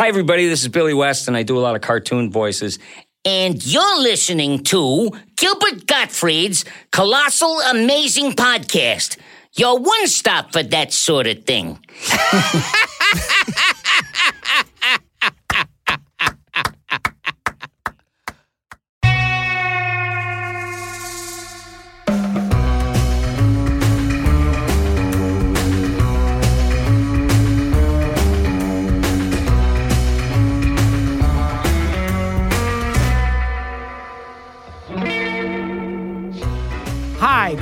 Hi, everybody. This is Billy West, and I do a lot of cartoon voices. And you're listening to Gilbert Gottfried's Colossal Amazing Podcast. Your one stop for that sort of thing.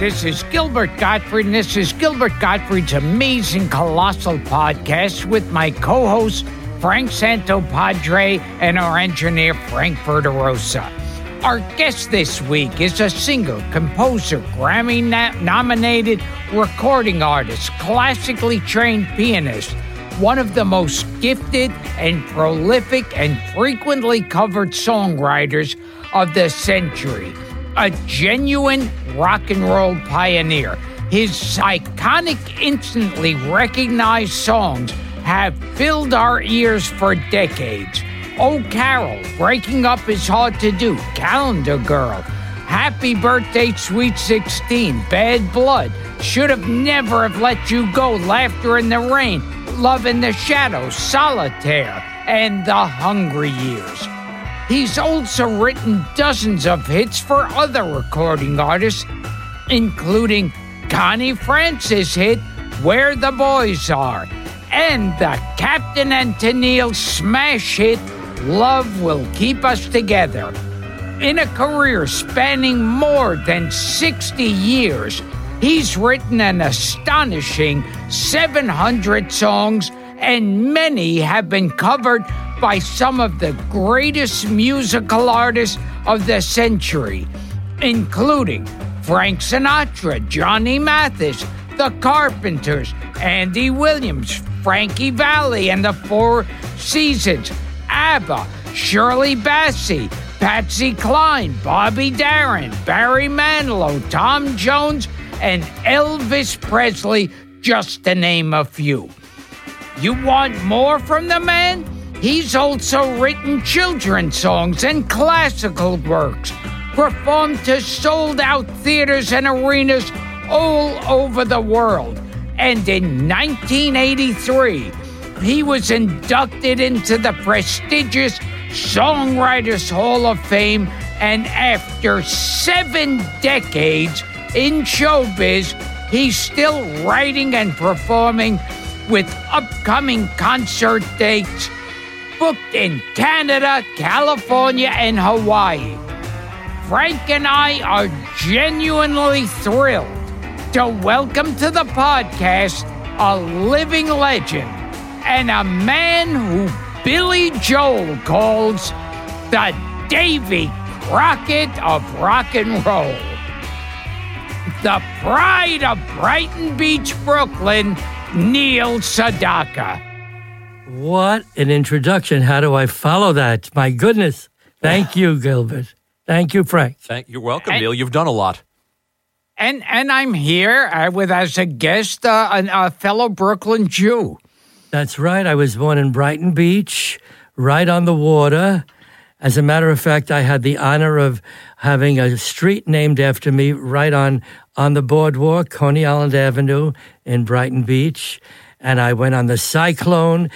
this is Gilbert Gottfried, and this is Gilbert Gottfried's amazing colossal podcast with my co host, Frank Santopadre, and our engineer, Frank Verderosa. Our guest this week is a singer, composer, Grammy nominated recording artist, classically trained pianist, one of the most gifted and prolific and frequently covered songwriters of the century a genuine rock and roll pioneer. His iconic, instantly recognized songs have filled our ears for decades. Oh, Carol, Breaking Up is Hard to Do, Calendar Girl, Happy Birthday, Sweet 16, Bad Blood, Should Have Never Have Let You Go, Laughter in the Rain, Love in the Shadows, Solitaire, and The Hungry Years. He's also written dozens of hits for other recording artists, including Connie Francis hit Where the Boys Are and the Captain and Tennille smash hit Love Will Keep Us Together. In a career spanning more than 60 years, he's written an astonishing 700 songs, and many have been covered by some of the greatest musical artists of the century, including Frank Sinatra, Johnny Mathis, The Carpenters, Andy Williams, Frankie Valli and the Four Seasons, ABBA, Shirley Bassey, Patsy Cline, Bobby Darin, Barry Manilow, Tom Jones, and Elvis Presley, just to name a few. You want more from the man? He's also written children's songs and classical works, performed to sold out theaters and arenas all over the world. And in 1983, he was inducted into the prestigious Songwriters Hall of Fame. And after seven decades in showbiz, he's still writing and performing with upcoming concert dates booked in Canada, California, and Hawaii. Frank and I are genuinely thrilled to welcome to the podcast a living legend and a man who Billy Joel calls the Davy Crockett of rock and roll. The pride of Brighton Beach, Brooklyn, Neil Sedaka. What an introduction. How do I follow that? My goodness. Thank you, Gilbert. Thank you, Frank. Thank you're welcome, Neil. You've done a lot. And and I'm here uh, with as a guest uh, an, a fellow Brooklyn Jew. That's right. I was born in Brighton Beach, right on the water. As a matter of fact, I had the honor of having a street named after me right on on the boardwalk, Coney Island Avenue in Brighton Beach. And I went on the Cyclone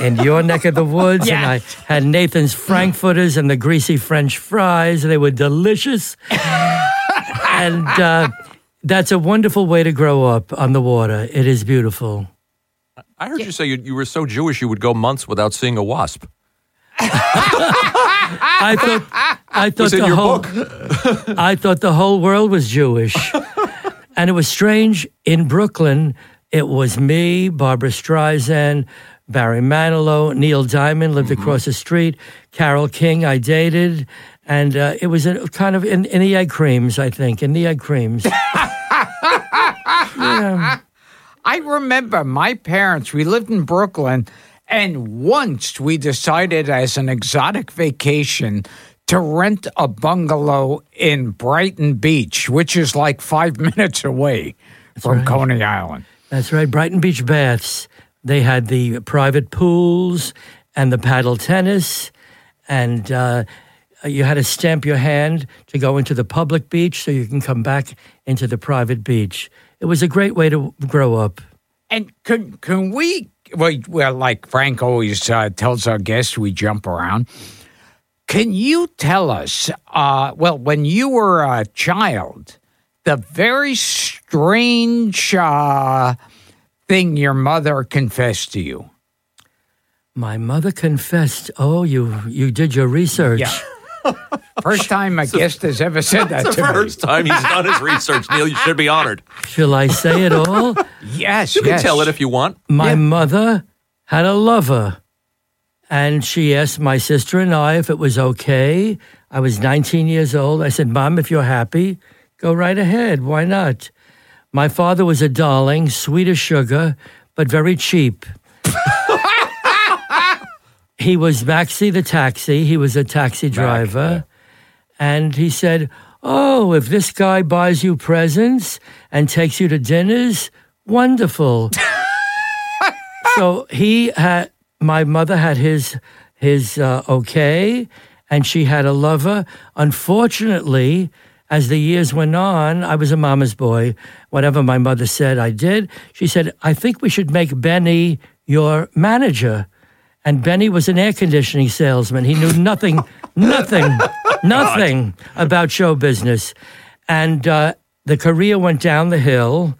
in your neck of the woods, and I had Nathan's Frankfurters and the greasy French fries. They were delicious. and uh, that's a wonderful way to grow up on the water. It is beautiful. I heard you say you, you were so Jewish you would go months without seeing a wasp. I thought I thought the whole. I thought the whole world was Jewish. and it was strange in Brooklyn. It was me, Barbra Streisand, Barry Manilow, Neil Diamond lived Mm-hmm. across the street, Carole King I dated, and uh, it was a, kind of in, in the egg creams, I think, in the egg creams. yeah. I remember my parents, we lived in Brooklyn, and once we decided as an exotic vacation to rent a bungalow in Brighton Beach, which is like five minutes away from right. Coney Island. That's right. Brighton Beach Baths. They had the private pools and the paddle tennis, and uh, you had to stamp your hand to go into the public beach so you can come back into the private beach. It was a great way to grow up. And can can we? Well, like Frank always uh, tells our guests, we jump around. Can you tell us? Uh, well, when you were a child, the very strange uh, thing your mother confessed to you. My mother confessed. Oh, you you did your research. Yeah. First time a guest has ever said that to me. first time he's done his research, Neil. You should be honored. Shall I say it all? Yes, You yes. can tell it if you want. My mother had a lover, and she asked my sister and I if it was okay. I was 19 years old. I said, Mom, if you're happy, go right ahead. Why not? My father was a darling, sweet as sugar, but very cheap. he was Maxie the taxi. He was a taxi driver. And he said, Oh, if this guy buys you presents and takes you to dinners, wonderful. so he had, my mother had his, his uh, okay, and she had a lover. Unfortunately, as the years went on, I was a mama's boy. Whatever my mother said, I did. She said, I think we should make Benny your manager. And Benny was an air conditioning salesman. He knew nothing, nothing, nothing about show business. And uh, the career went down the hill,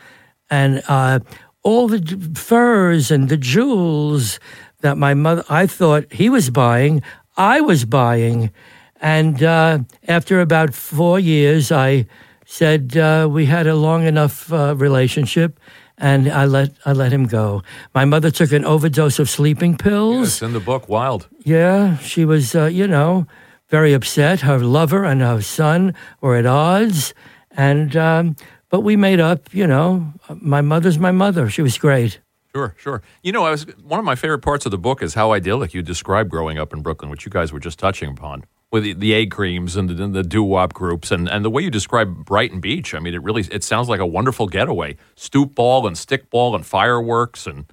and uh, all the furs and the jewels that my mother, I thought he was buying, I was buying. And uh, after about four years, I said uh, we had a long enough uh, relationship, and I let I let him go. My mother took an overdose of sleeping pills. It's in the book, Wild. Yeah, she was, uh, you know, very upset. Her lover and her son were at odds, and um, but we made up. You know, my mother's my mother. She was great. Sure, sure. You know, I was one of my favorite parts of the book is how idyllic you describe growing up in Brooklyn, which you guys were just touching upon with the, the egg creams and the, and the doo wop groups, and, and the way you describe Brighton Beach. I mean, it really it sounds like a wonderful getaway. Stoop ball and stick ball and fireworks and.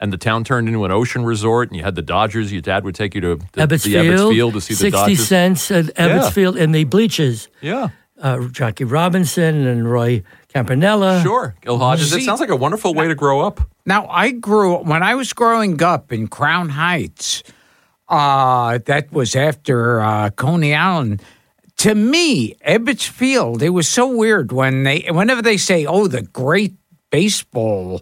And the town turned into an ocean resort, and you had the Dodgers. Your dad would take you to the, Ebbets the Field, Ebbets Field to see the sixty cents at Ebbets Yeah. Field in the bleachers. Yeah, Uh, Jackie Robinson and Roy Campanella. sure. Gil Hodges. It sounds like a wonderful way to grow up. Now, I grew when I was growing up in Crown Heights. Uh, that was after uh, Coney Island. To me, Ebbets Field, it was so weird when they, whenever they say, "Oh, the great baseball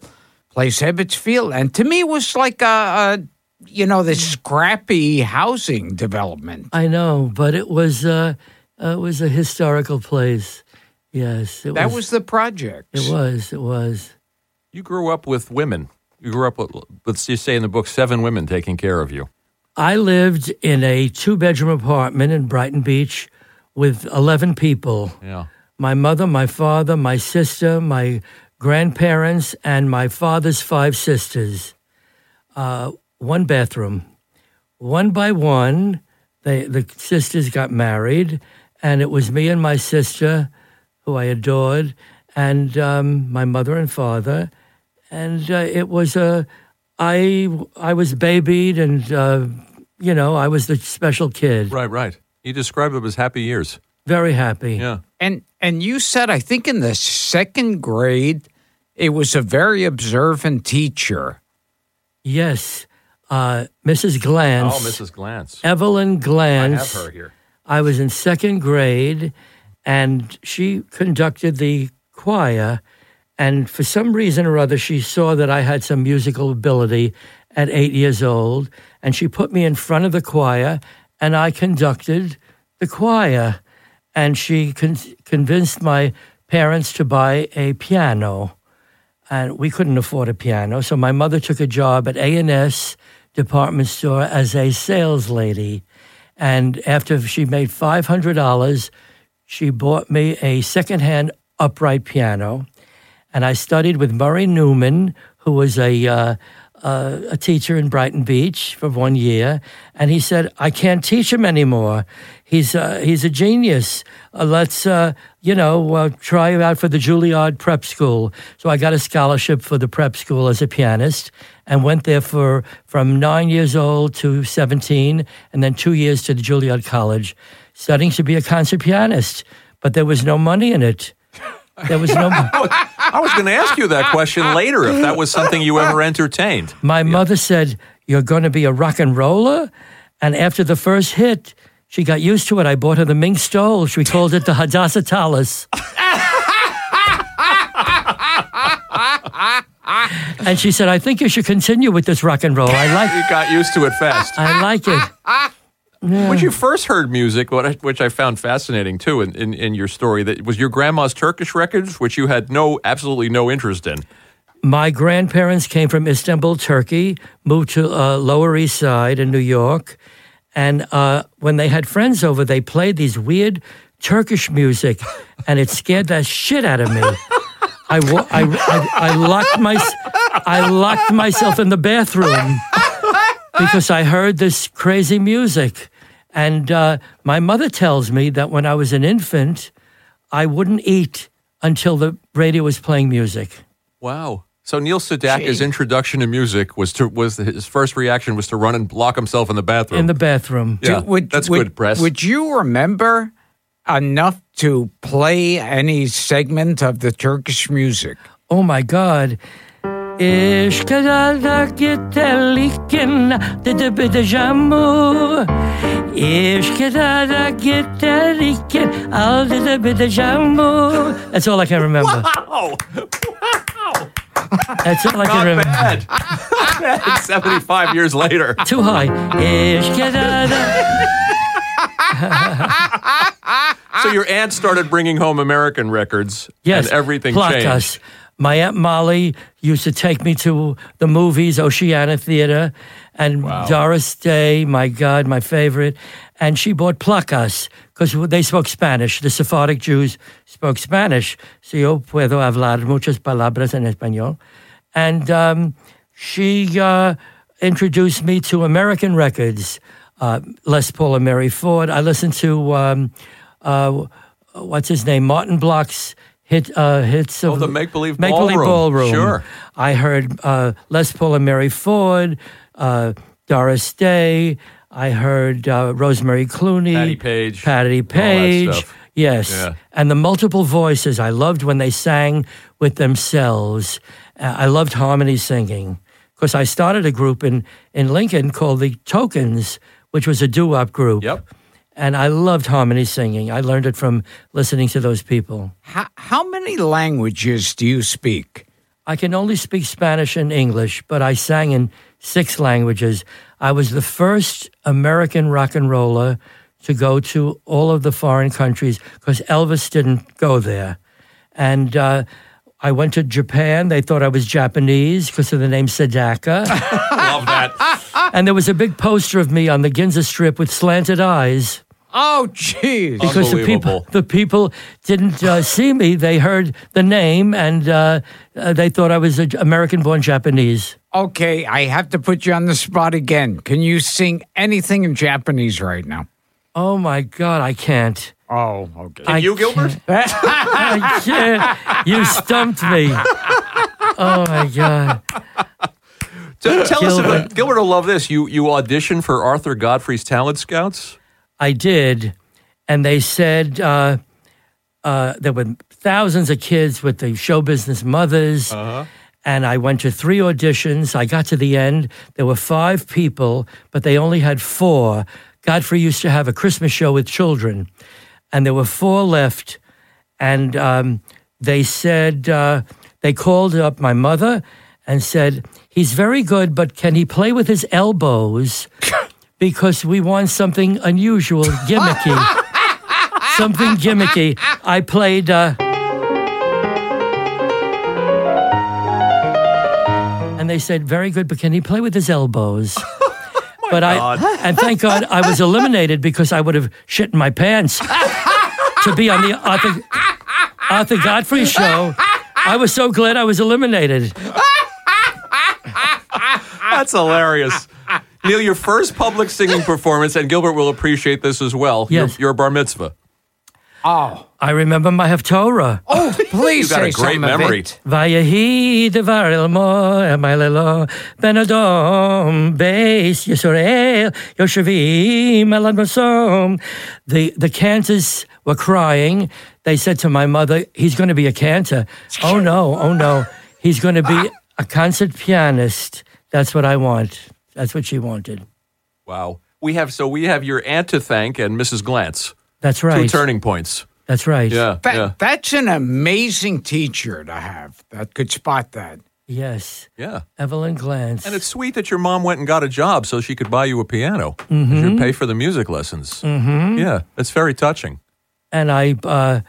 place, Ebbets Field," and to me, it was like a, a you know, this scrappy housing development. I know, but it was uh, uh, it was a historical place. Yes, it That was. was the project. It was. It was. You grew up with women. You grew up with, let's just say in the book, seven women taking care of you. I lived in a two bedroom apartment in Brighton Beach with 11 people Yeah. my mother, my father, my sister, my grandparents, and my father's five sisters. Uh, one bathroom. One by one, they, the sisters got married, and it was me and my sister, who I adored, and um, my mother and father. And uh, it was a, I, I was babied, and uh, you know, I was the special kid. Right, right. You described them as happy years. Very happy. Yeah. And and you said I think in the second grade it was a very observant teacher. Yes, uh, Mrs. Glantz. Oh, Mrs. Glantz. Evelyn Glance. I have her here. I was in second grade, and she conducted the choir. And for some reason or other, she saw that I had some musical ability at eight years old, and she put me in front of the choir, and I conducted the choir. And she con- convinced my parents to buy a piano, and we couldn't afford a piano, so my mother took a job at A and S department store as a sales lady. And after she made $500, she bought me a secondhand upright piano. And I studied with Murray Newman, who was a, uh, uh, a teacher in Brighton Beach for one year, and he said, "I can't teach him anymore. He's uh, he's a genius. Uh, let's uh, you know uh, try him out for the Juilliard Prep School." So I got a scholarship for the prep school as a pianist, and went there for from nine years old to seventeen, and then two years to the Juilliard College, studying to be a concert pianist. But there was no money in it. There was no. I was going to ask you that question later if that was something you ever entertained. My mother said, You're going to be a rock and roller? And after the first hit, she got used to it. I bought her the Ming Stole. She called it the Hadassah Talis. and she said, I think you should continue with this rock and roll. I like You got used to it fast. I like it. When you first heard music, what I, which I found fascinating too in, in, in your story, that was your grandma's Turkish records, which you had no absolutely no interest in. My grandparents came from Istanbul, Turkey, moved to uh, Lower East Side in New York. And uh, when they had friends over, they played these weird Turkish music, and it scared the shit out of me. I, wa- I, I, I, locked my, I locked myself in the bathroom because I heard this crazy music. And uh, my mother tells me that when I was an infant, I wouldn't eat until the radio was playing music. Wow. So Neil Sedaka's introduction to music was to was his first reaction was to run and lock himself in the bathroom. In the bathroom. yeah, Would- that's would- good press. Would you remember enough to play any segment of the Turkish music? Oh my God. İş kadar da giderliken dedi bir de jamu. İş kadar da giderliken al dedi de jamu. That's all I can remember. oh, That's all I can not remember. bad. Seventy five years later. Too high. İş kadar da... So your aunt started bringing home American records, Yes. and everything changed. My Aunt Molly used to take me to the movies, Oceana Theater, and Doris Day, my God, my favorite. And she bought placas because they spoke Spanish. The Sephardic Jews spoke Spanish. So yo puedo hablar muchas palabras en español. And um, she uh, introduced me to American records, uh, Les Paul and Mary Ford. I listened to, um, uh, what's his name, Martin Block's hit, uh, hits of Oh, the Make Believe Make Believe Ballroom. Sure. I heard uh, Les Paul and Mary Ford, uh, Doris Day. I heard uh, Rosemary Clooney, Patti Page, Patti Page. Yes, Yeah. and the multiple voices. I loved when they sang with themselves. Uh, I loved harmony singing because I started a group in in Lincoln called the Tokens, which was a doo-wop group. Yep. And I loved harmony singing. I learned it from listening to those people. How, how many languages do you speak? I can only speak Spanish and English, but I sang in six languages. I was the first American rock and roller to go to all of the foreign countries because Elvis didn't go there. And uh, I went to Japan. They thought I was Japanese because of the name Sadaka. Love that. and there was a big poster of me on the Ginza Strip with slanted eyes Oh, jeez. because the people the people didn't uh, see me. They heard the name and uh, uh, they thought I was an American-born Japanese. Okay, I have to put you on the spot again. Can you sing anything in Japanese right now? Oh my God, I can't. Oh, okay. I you, Gilbert? I can't. You stumped me. Oh my God. So tell us Gilbert. about Gilbert. will love this. You you auditioned for Arthur Godfrey's Talent Scouts. I did. And they said uh, uh, there were thousands of kids with the show business mothers. And I went to three auditions. I got to the end. There were five people, but they only had four. Godfrey used to have a Christmas show with children, and there were four left. And um, they said, uh, they called up my mother and said, He's very good, but can he play with his elbows? because we want something unusual, gimmicky. something gimmicky. I played. Uh, and they said, very good, but can he play with his elbows? but I, and thank God I was eliminated because I would have shit in my pants to be on the Arthur, Arthur Godfrey show. I was so glad I was eliminated. That's hilarious. Neil, your first public singing performance, and Gilbert will appreciate this as well. Yes. Your, your bar mitzvah. Oh, I remember my Haftorah. oh, please You got say a great memory. Of it. Vayehi devar el mo emalelo ben Adom beis Yisrael Yoshavim el Masom. The the cantors were crying. They said to my mother, "He's going to be a cantor." oh no! Oh no! He's going to be a concert pianist. That's what I want. That's what she wanted. Wow. We have so we have your aunt to thank and Mrs. Glantz. That's right. Two right. turning points. That's right. Yeah. That, yeah. That's an amazing teacher to have that could spot that. Yes. Yeah. Evelyn Glantz. And it's sweet that your mom went and got a job so she could buy you a piano. Mm-hmm. She'd pay for the music lessons. Mm-hmm. Yeah, it's very touching. and I, uh,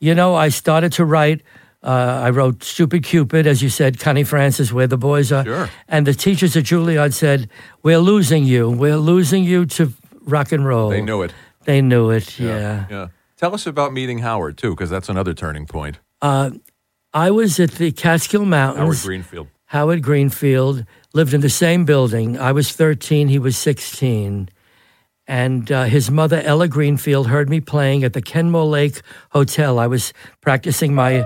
you know, I started to write. Uh, I wrote "Stupid Cupid," as you said, Connie Francis, "Where the Boys Are," Sure. and the teachers at Juilliard said, "We're losing you. We're losing you to rock and roll." They knew it. They knew it. Yeah. Yeah. Tell us about meeting Howard too, because that's another turning point. I was at the Catskill Mountains. Howard Greenfield. Howard Greenfield lived in the same building. I was 13, he was 16. And uh, his mother, Ella Greenfield, heard me playing at the Kenmore Lake Hotel. I was practicing my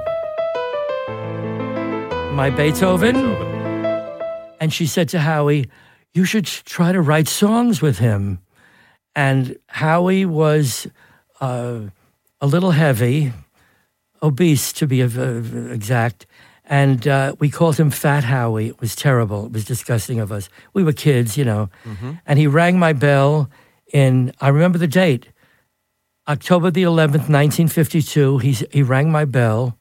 my Beethoven. And she said to Howie, You should try to write songs with him. And Howie was uh, a little heavy, obese to be exact. And uh, we called him Fat Howie. It was terrible. It was disgusting of us. We were kids, you know. And he rang my bell in, I remember the date, October the 11th, 1952. He's, he rang my bell.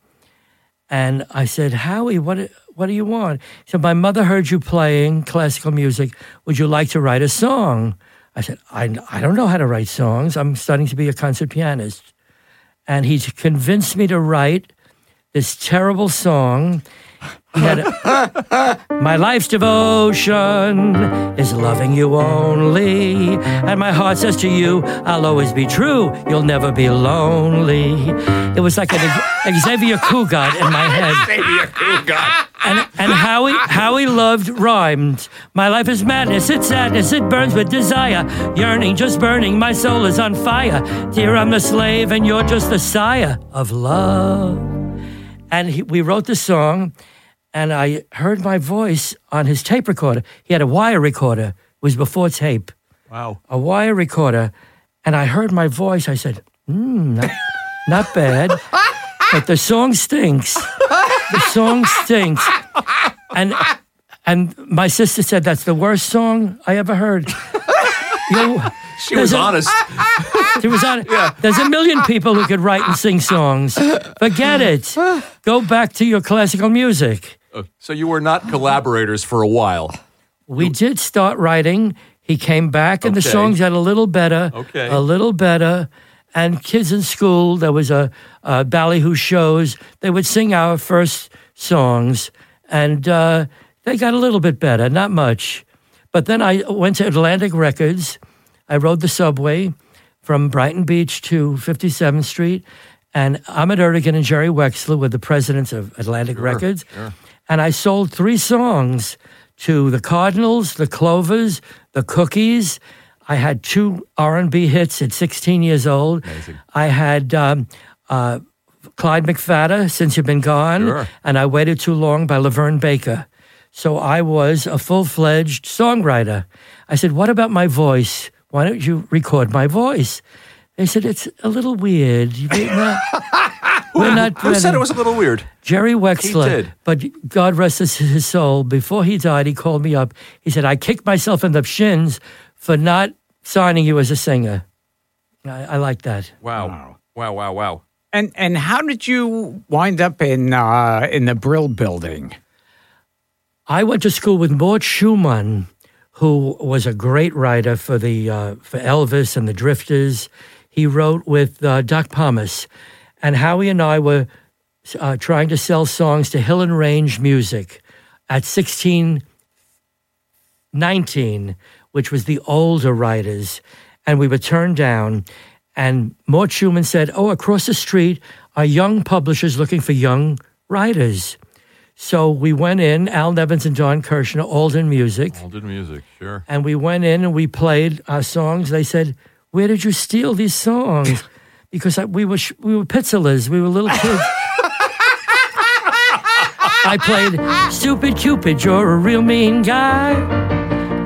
And I said, Howie, what, what do you want? He said, My mother heard you playing classical music. Would you like to write a song? I said, I, I don't know how to write songs. I'm studying to be a concert pianist. And he convinced me to write this terrible song. He my life's devotion is loving you only. And my heart says to you, I'll always be true. You'll never be lonely. It was like an Xavier Cugat in my head. And, and Howie, Howie loved rhymes. My life is madness, it's sadness, it burns with desire. Yearning, just burning, my soul is on fire. Dear, I'm the slave, and you're just the sire of love. And he, we wrote the song, and I heard my voice on his tape recorder. He had a wire recorder, it was before tape, Wow. a wire recorder. And I heard my voice. I said, hmm, not, not bad, but the song stinks. The song stinks. And and my sister said that's the worst song I ever heard. You know, She was a- honest. There was honest. Yeah. There's a million people who could write and sing songs. Forget it. Go back to your classical music. So you were not collaborators for a while. We did start writing. He came back, and the Okay. songs got a little better. Okay. A little better. And kids in school, there was a, a ballyhoo shows. They would sing our first songs, and uh, they got a little bit better, not much. But then I went to Atlantic Records. I rode the subway from Brighton Beach to 57th Street, and Ahmet Ertegun and Jerry Wexler were the presidents of Atlantic Records. And I sold three songs to the Cardinals, the Clovers, the Cookies. I had two R&B hits at 16 years old. Amazing. I had um, uh, Clyde McPhatter, Since You've Been Gone, Sure. and I Waited Too Long by LaVern Baker. So I was a full-fledged songwriter. I said, what about my voice? Why don't you record my voice? They said, it's a little weird. We're not, we're not Who said it was a little weird? Jerry Wexler. did. But God rest his, his soul. Before he died, he called me up. He said, I kicked myself in the shins for not signing you as a singer. I, I like that. Wow. Wow, wow, wow. And and how did you wind up in uh, in the Brill Building? I went to school with Mort Shuman, who was a great writer for the uh, for Elvis and the Drifters. He wrote with uh, Doc Pomus, and Howie and I were uh, trying to sell songs to Hill and Range Music at sixteen nineteen, which was the older writers, and we were turned down. And Mort Shuman said, "Oh, across the street are young publishers looking for young writers." So we went in, Al Nevins and Don Kirshner, Aldon Music, Aldon music, sure. and we went in and we played our songs. They said, "Where did you steal these songs?" Because I, we were sh- we were pizzolers, we were little kids. I played "Stupid Cupid, you're a real mean guy."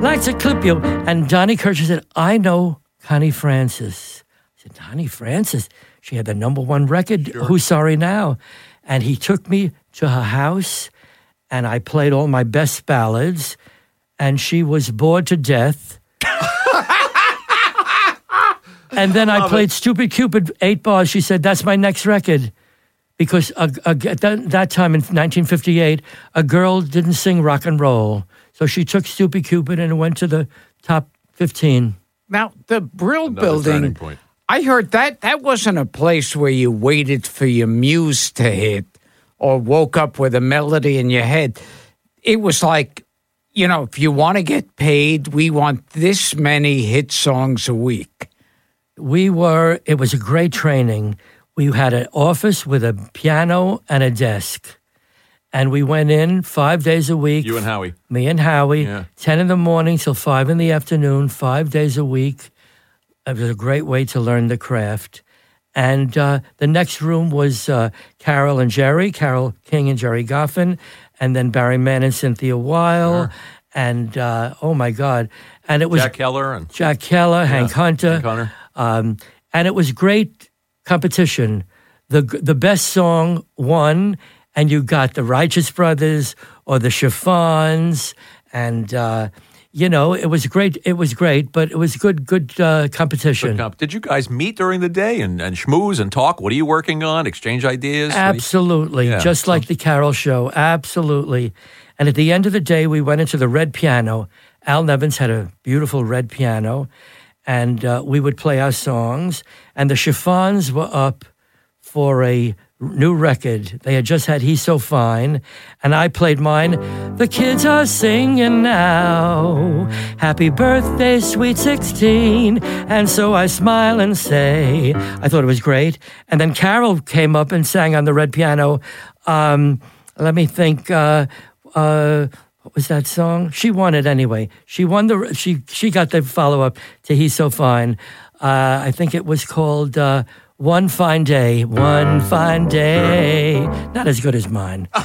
Like to clip you, and Donnie Kirshner said, "I know Connie Francis." I said, "Donnie Francis." She had the number one record. Who's sorry now? And he took me to her house, and I played all my best ballads, and she was bored to death. and then I played Stupid Cupid eight bars. She said, "That's my next record." Because a, a, at that, that time in 1958, a girl didn't sing rock and roll. So she took Stupid Cupid and it went to the top 15. Now, the Brill Another Building, point. I heard that that wasn't a place where you waited for your muse to hit or woke up with a melody in your head. It was like, you know, if you want to get paid, we want this many hit songs a week. We were it was a great training. We had an office with a piano and a desk. And we went in five days a week. You and Howie. me and howie. Yeah. 10 in the morning till 5 in the afternoon five days a week. It was a great way to learn the craft. And uh, the next room was uh, carol and jerry carole king and jerry goffin and then barry mann and cynthia weil. And uh, oh my god. And it was Jack Keller and Jack Keller, Hank Hunter, Hank Hunter. Um, and it was great competition. the The best song won, and you got the Righteous Brothers or the Chiffons, and uh, you know it was great. It was great, but it was good, good uh, competition. Now, Did you guys meet during the day and, and schmooze and talk? What are you working on? Exchange ideas? Do you- Absolutely, Yeah. just like the Carol Show. Absolutely. And at the end of the day, we went into the red piano. Al Nevins had a beautiful red piano, and uh, we would play our songs. And the Chiffons were up for a new record. They had just had He's So Fine, and I played mine. The kids are singing now. Happy birthday, sweet 16. And so I smile and say, I thought it was great. And then Carol came up and sang on the red piano. Um, let me think. Uh, uh, what was that song? She won it anyway. She won the. She she got the follow up to "He's So Fine." Uh, I think it was called uh, "One Fine Day." One fine day. Not as good as mine.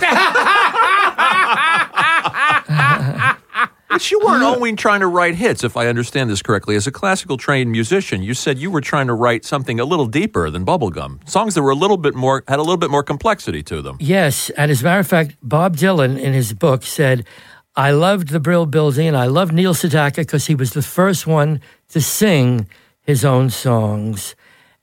But you weren't only trying to write hits, if I understand this correctly. As a classical trained musician, you said you were trying to write something a little deeper than bubblegum. Songs that were a little bit more, had a little bit more complexity to them. Yes, and as a matter of fact, Bob Dylan in his book said, "I loved the Brill Building and I loved Neil Sedaka because he was the first one to sing his own songs."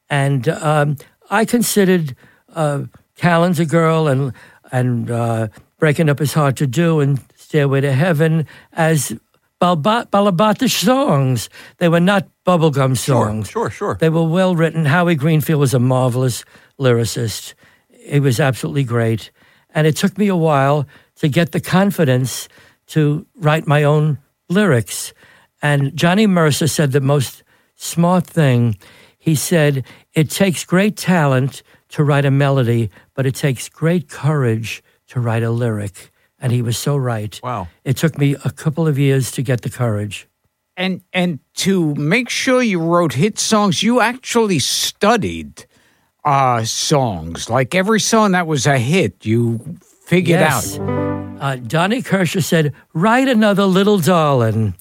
And um, I considered uh, Calendar Girl and and uh, breaking up is hard to do and Stairway to Heaven as Balabatish songs. They were not bubblegum songs. Sure, sure. They were well written. Howie Greenfield was a marvelous lyricist. He was absolutely great. And it took me a while to get the confidence to write my own lyrics. And Johnny Mercer said the most smart thing. He said, It takes great talent to write a melody, but it takes great courage to write a lyric. And he was so right. Wow. It took me a couple of years to get the courage. And and to make sure you wrote hit songs, you actually studied uh songs. Like every song that was a hit, you figured Yes. out. Uh, Donnie Kirshner said, "Write another little darling."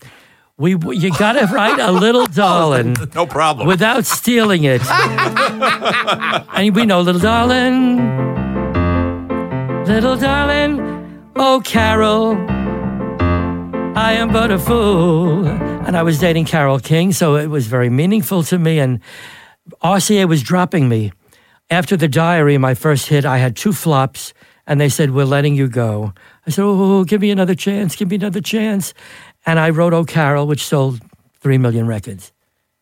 We, you got to write a little darling No problem. without stealing it. and we know, little darling, little darling, oh Carol, I am but a fool. And I was dating Carole King, so it was very meaningful to me. And RCA was dropping me. After the diary, my first hit, I had two flops, and they said, We're letting you go. I said, Oh, give me another chance, give me another chance. And I wrote Oh Carol, which sold three million records.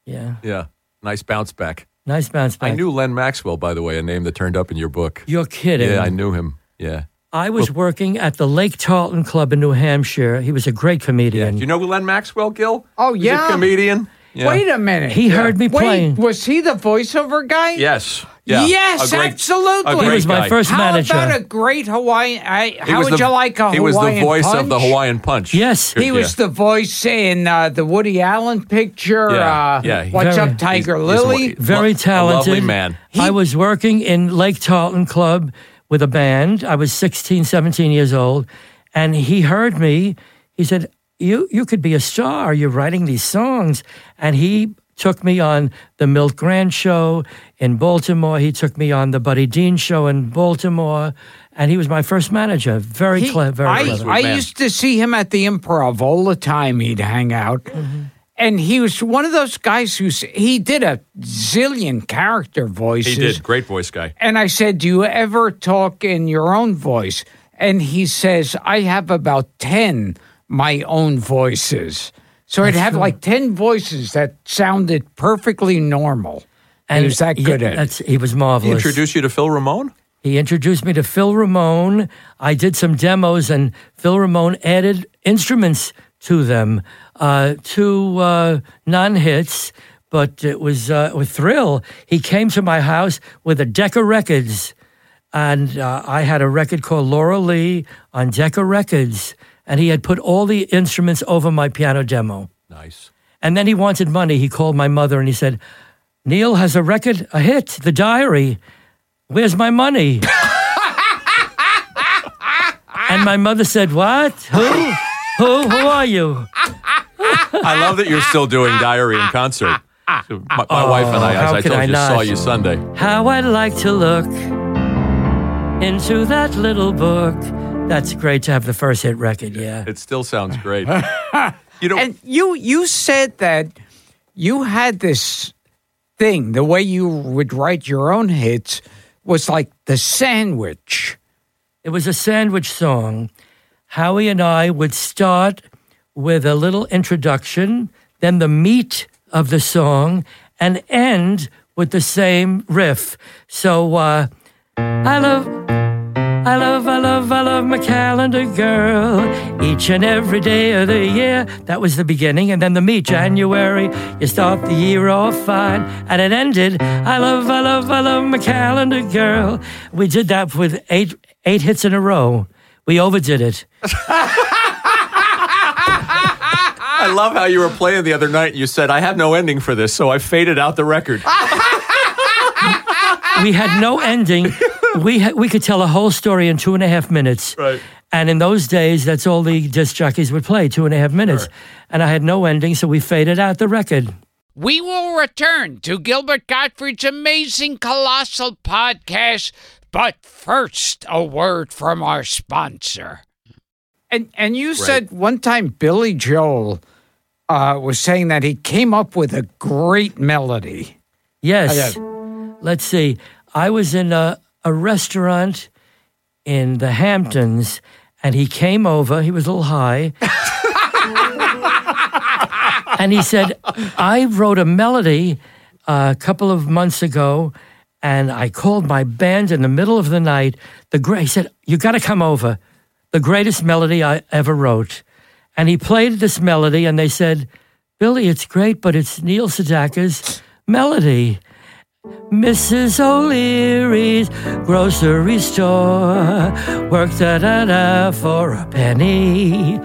Yeah. yeah. Nice bounce back. Nice bounce back. I knew Len Maxwell, by the way, a name that turned up in your book. You're kidding. Yeah, I knew him. Yeah. I was working at the Lake Tarleton Club in New Hampshire. He was a great comedian. Yeah. comedian. Do you know Len Maxwell, Gil? Oh, He's yeah. a comedian. Yeah. Wait a minute. He heard me Wait, playing. was he the voiceover guy? Yes. Yeah. Yes, A great- absolutely. a He was my guy. first How manager. about a great Hawaiian? I, He how was would the- you like a He was the voice of the punch? Hawaiian Punch. Yes. He was the voice in uh, the Woody Allen picture. Yeah, uh, yeah, he- What's Very- up, Tiger He's- he's Lily? very lo- talented. A lovely man. I was working in Lake Tarleton Club with a band. I was 16, 17 years old, and he heard me. He said, "You you could be a star. You're writing these songs." And he took me on the Milt Grant show in Baltimore. He took me on the Buddy Dean show in Baltimore, and he was my first manager. Very He- clever. Very I, clever. I used to see him at the improv all the time. He'd hang out. Mm-hmm. And he was one of those guys who's he did a zillion character voices. He did. Great voice guy. And I said, Do you ever talk in your own voice? And he says, I have about 10 my own voices. So I'd have like 10 voices that sounded perfectly normal. And he was that good yeah, at it. He was marvelous. He marvelous. introduced you to Phil Ramone? He introduced me to Phil Ramone. I did some demos, and Phil Ramone added instruments to them. Uh, two uh, non hits, but it was uh, a thrill. He came to my house with a deck of records, and uh, I had a record called Laura Lee on Decca Records, and he had put all the instruments over my piano demo. Nice. And then he wanted money. He called my mother and he said, Neil has a record, a hit, The Diary. Where's my money? and my mother said, What? Who? Who? Who are you? I love that you're still doing Diary in concert. My, my oh, wife and I, as I told I you, not? saw you Sunday. How I'd like to look into that little book. That's great to have the first hit record, yeah. It still sounds great. you know, And you you said that you had this thing, the way you would write your own hits was like the sandwich. It was a sandwich song. Howie and I would start with a little introduction, then the meat of the song, and end with the same riff. So, uh, I love. I love, I love, I love my calendar girl each and every day of the year. That was the beginning. And then the meat, January, you start the year off fine. And it ended, I love, I love, I love my calendar girl. We did that with eight, eight hits in a row. We overdid it. I love how you were playing the other night. and You said, I have no ending for this, so I faded out the record. we had no ending. We ha- we could tell a whole story in two and a half minutes. Right. And in those days, that's all the disc jockeys would play, two and a half minutes. And I had no ending, so we faded out the record. We will return to Gilbert Gottfried's amazing colossal podcast, but first a word from our sponsor. And and you said one time Billy Joel uh, was saying that he came up with a great melody. Yes. Let's see. I was in a, a restaurant in the Hamptons, and he came over. He was a little high. and he said, I wrote a melody uh, a couple of months ago, and I called my band in the middle of the night. The great, he said, You got to come over. The greatest melody I ever wrote. And he played this melody, and they said, Billy, it's great, but it's Neil Sedaka's melody. Mrs. O'Leary's grocery store worked at da for a penny.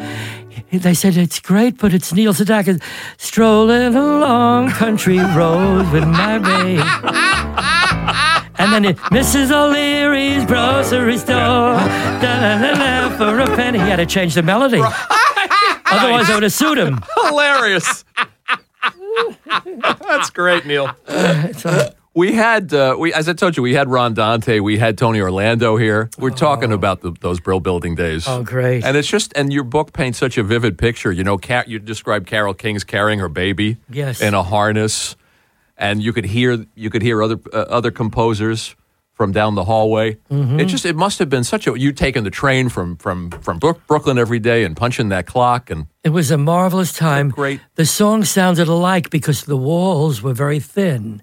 They said it's great, but it's Neil Sedaka strolling along country roads with my babe. And then it, Mrs. O'Leary's grocery store da da da da for a penny. He had to change the melody. Otherwise, I would have sued him. Hilarious. That's great, Neil. We had, uh, we as I told you, we had Ron Dante, we had Tony Orlando here. We're talking about the, those Brill Building days. Oh, great. And it's just, and your book paints such a vivid picture. You know, Car- you described Carole King's carrying her baby Yes. in a harness, and you could hear you could hear other uh, other composers from down the hallway. Mm-hmm. It just it must have been such a you taking the train from from from Brook- Brooklyn every day and punching that clock and It was a marvelous time. Great. The songs sounded alike because the walls were very thin.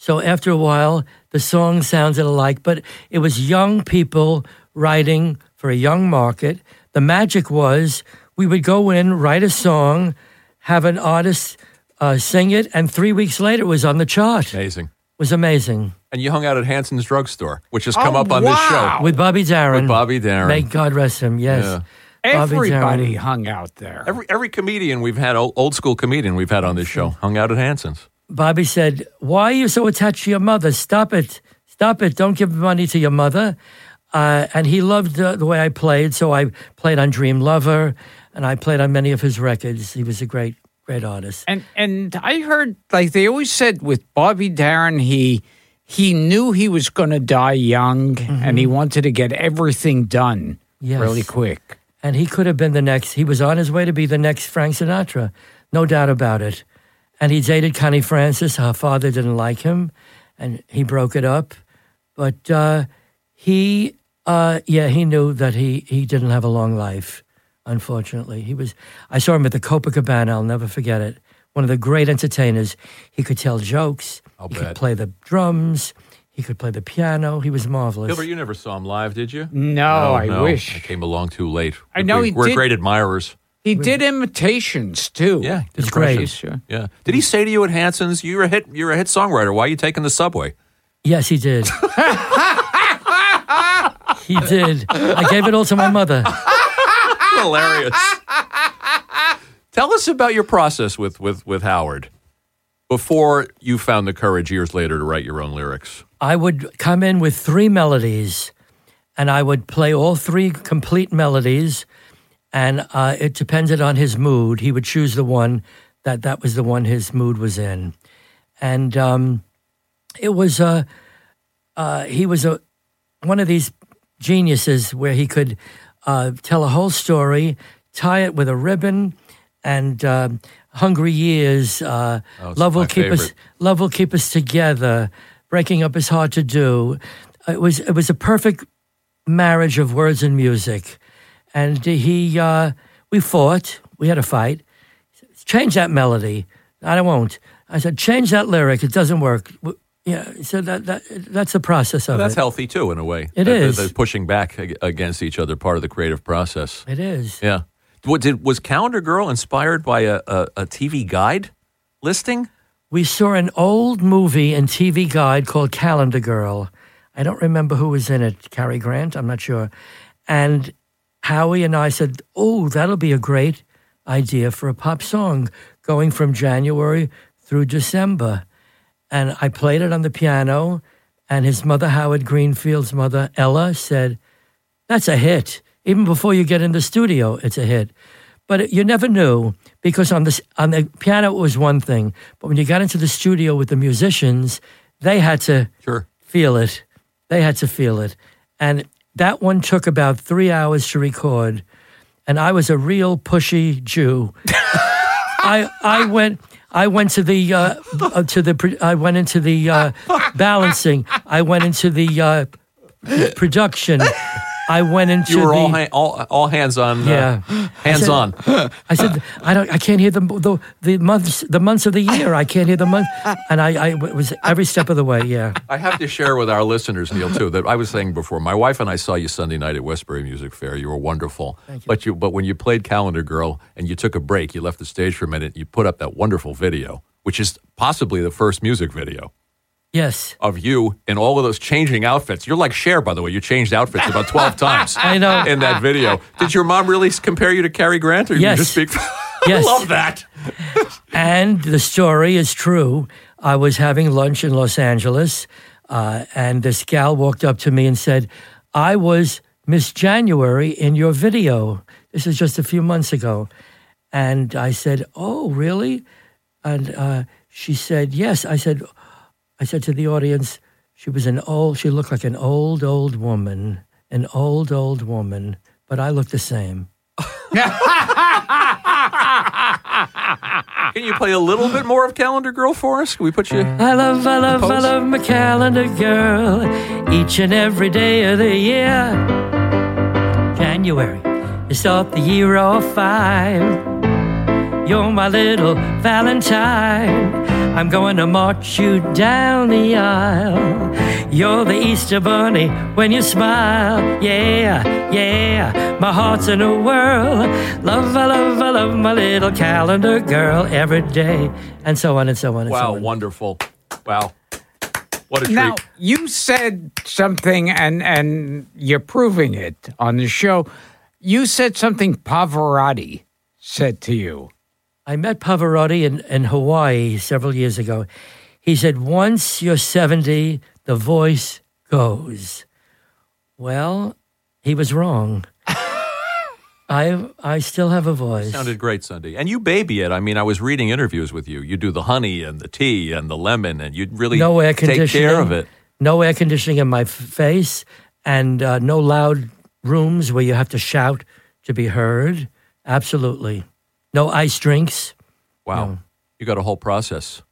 So after a while, the songs sounded alike, but it was young people writing for a young market. The magic was we would go in, write a song, have an artist uh, sing it, and three weeks later it was on the chart. Amazing. It Amazing. was amazing. And you hung out at Hanson's drugstore, which has come Oh, up on this show. With Bobby Darin. With Bobby Darin. May God rest him, yes. Yeah. Everybody hung out there. Every every comedian we've had, old, old school comedian we've had on this show, hung out at Hanson's. Bobby said, Why are you so attached to your mother? Stop it. Stop it. Don't give money to your mother. Uh, and he loved uh, the way I played, so I played on Dream Lover, and I played on many of his records. He was a great, great artist. And and I heard like they always said with Bobby Darin, he he knew he was going to die young, and he wanted to get everything done Yes. really quick. And he could have been the next, he was on his way to be the next Frank Sinatra, no doubt about it. And he dated Connie Francis. Her father didn't like him, and he broke it up. But uh, he, uh, yeah, he knew that he, he didn't have a long life, unfortunately. He was, I saw him at the Copacabana, I'll never forget it. One of the great entertainers. He could tell jokes, I'll he bet. could play the drums, he could play the piano. He was marvelous. Gilbert, you never saw him live, did you? No, I no. wish. I came along too late. I know we, he We're did- great admirers. He did imitations too. Yeah, It's great. Sure. Yeah. Did he say to you at Hanson's, "You're a hit. You're a hit songwriter. Why are you taking the subway?" Yes, he did. he did. I gave it all to my mother. Hilarious. Tell us about your process with with with Howard before you found the courage years later to write your own lyrics. I would come in with three melodies, and I would play all three complete melodies, and uh, it depended on his mood. He would choose the one that that was the one his mood was in, and um, it was a uh, he was a one of these geniuses where he could uh, tell a whole story, tie it with a ribbon, and um hungry years. Uh, Oh, love will keep us. Love will keep us together. Breaking up is hard to do. It was it was a perfect marriage of words and music, and he uh, we fought. We had a fight. Change that melody. I won't. I said change that lyric. It doesn't work. Yeah. So that, that that's the process of That's it. That's healthy too, in a way. It That- is. that pushing back against each other, part of the creative process. It is. Yeah. What did was Calendar Girl inspired by a, a, a TV guide listing? We saw an old movie and TV guide called Calendar Girl. I don't remember who was in it. Cary Grant, I'm not sure. And Howie and I said, "Oh, that'll be a great idea for a pop song going from January through December." And I played it on the piano, and his mother, Howard Greenfield's mother, Ella, said, "That's a hit. Even before you get in the studio, it's a hit." But you never knew because on the on the piano it was one thing, but when you got into the studio with the musicians, they had to Sure. feel it. They had to feel it. And that one took about three hours to record. And I was a real pushy Jew. I I went I went to the uh, uh, to the I went into the uh, balancing. I went into the uh, production. I went into You were the all, ha- all all hands on. Yeah. Uh, hands said- on. I said, I don't, I can't hear the the, the months the months of the year. I can't hear the month, and I, I was every step of the way. Yeah, I have to share with our listeners, Neil, too, that I was saying before. My wife and I saw you Sunday night at Westbury Music Fair. You were wonderful. Thank you. But you, but when you played Calendar Girl and you took a break, you left the stage for a minute. You put up that wonderful video, which is possibly the first music video yes, of you in all of those changing outfits. You're like Cher, by the way. You changed outfits about twelve times. I know. in that video. Did your mom really compare you to Cary Grant, or you Yes. just speak? Yes. I love that. And the story is true. I was having lunch in Los Angeles, uh, and this gal walked up to me and said, I was Miss January in your video. This is just a few months ago. And I said, Oh, really? And uh, she said, Yes. I said, I said to the audience, she was an old, she looked like an old, old woman, an old, old woman, but I looked the same. Can you play a little bit more of Calendar Girl for us? Can we put you? I love, I love, I love my calendar girl each and every day of the year. January, you start the year off fine. You're my little Valentine. I'm going to march you down the aisle. You're the Easter Bunny when you smile. Yeah, yeah, my heart's in a whirl. Love, I love, I love my little calendar girl every day. And so on and so on and so on. Wow, wonderful. Wow. What a treat. Now, you said something, and, and you're proving it on the show. You said something Pavarotti said to you. I met Pavarotti in, in Hawaii several years ago. He said, Once you're 70, the voice goes. Well, he was wrong. I, I still have a voice. Sounded great, Sunday. And you baby it. I mean, I was reading interviews with you. You do the honey and the tea and the lemon, and you really no air take conditioning. care of it. No air conditioning in my f- face, and uh, no loud rooms where you have to shout to be heard. Absolutely. No ice drinks. Wow. You got a whole process.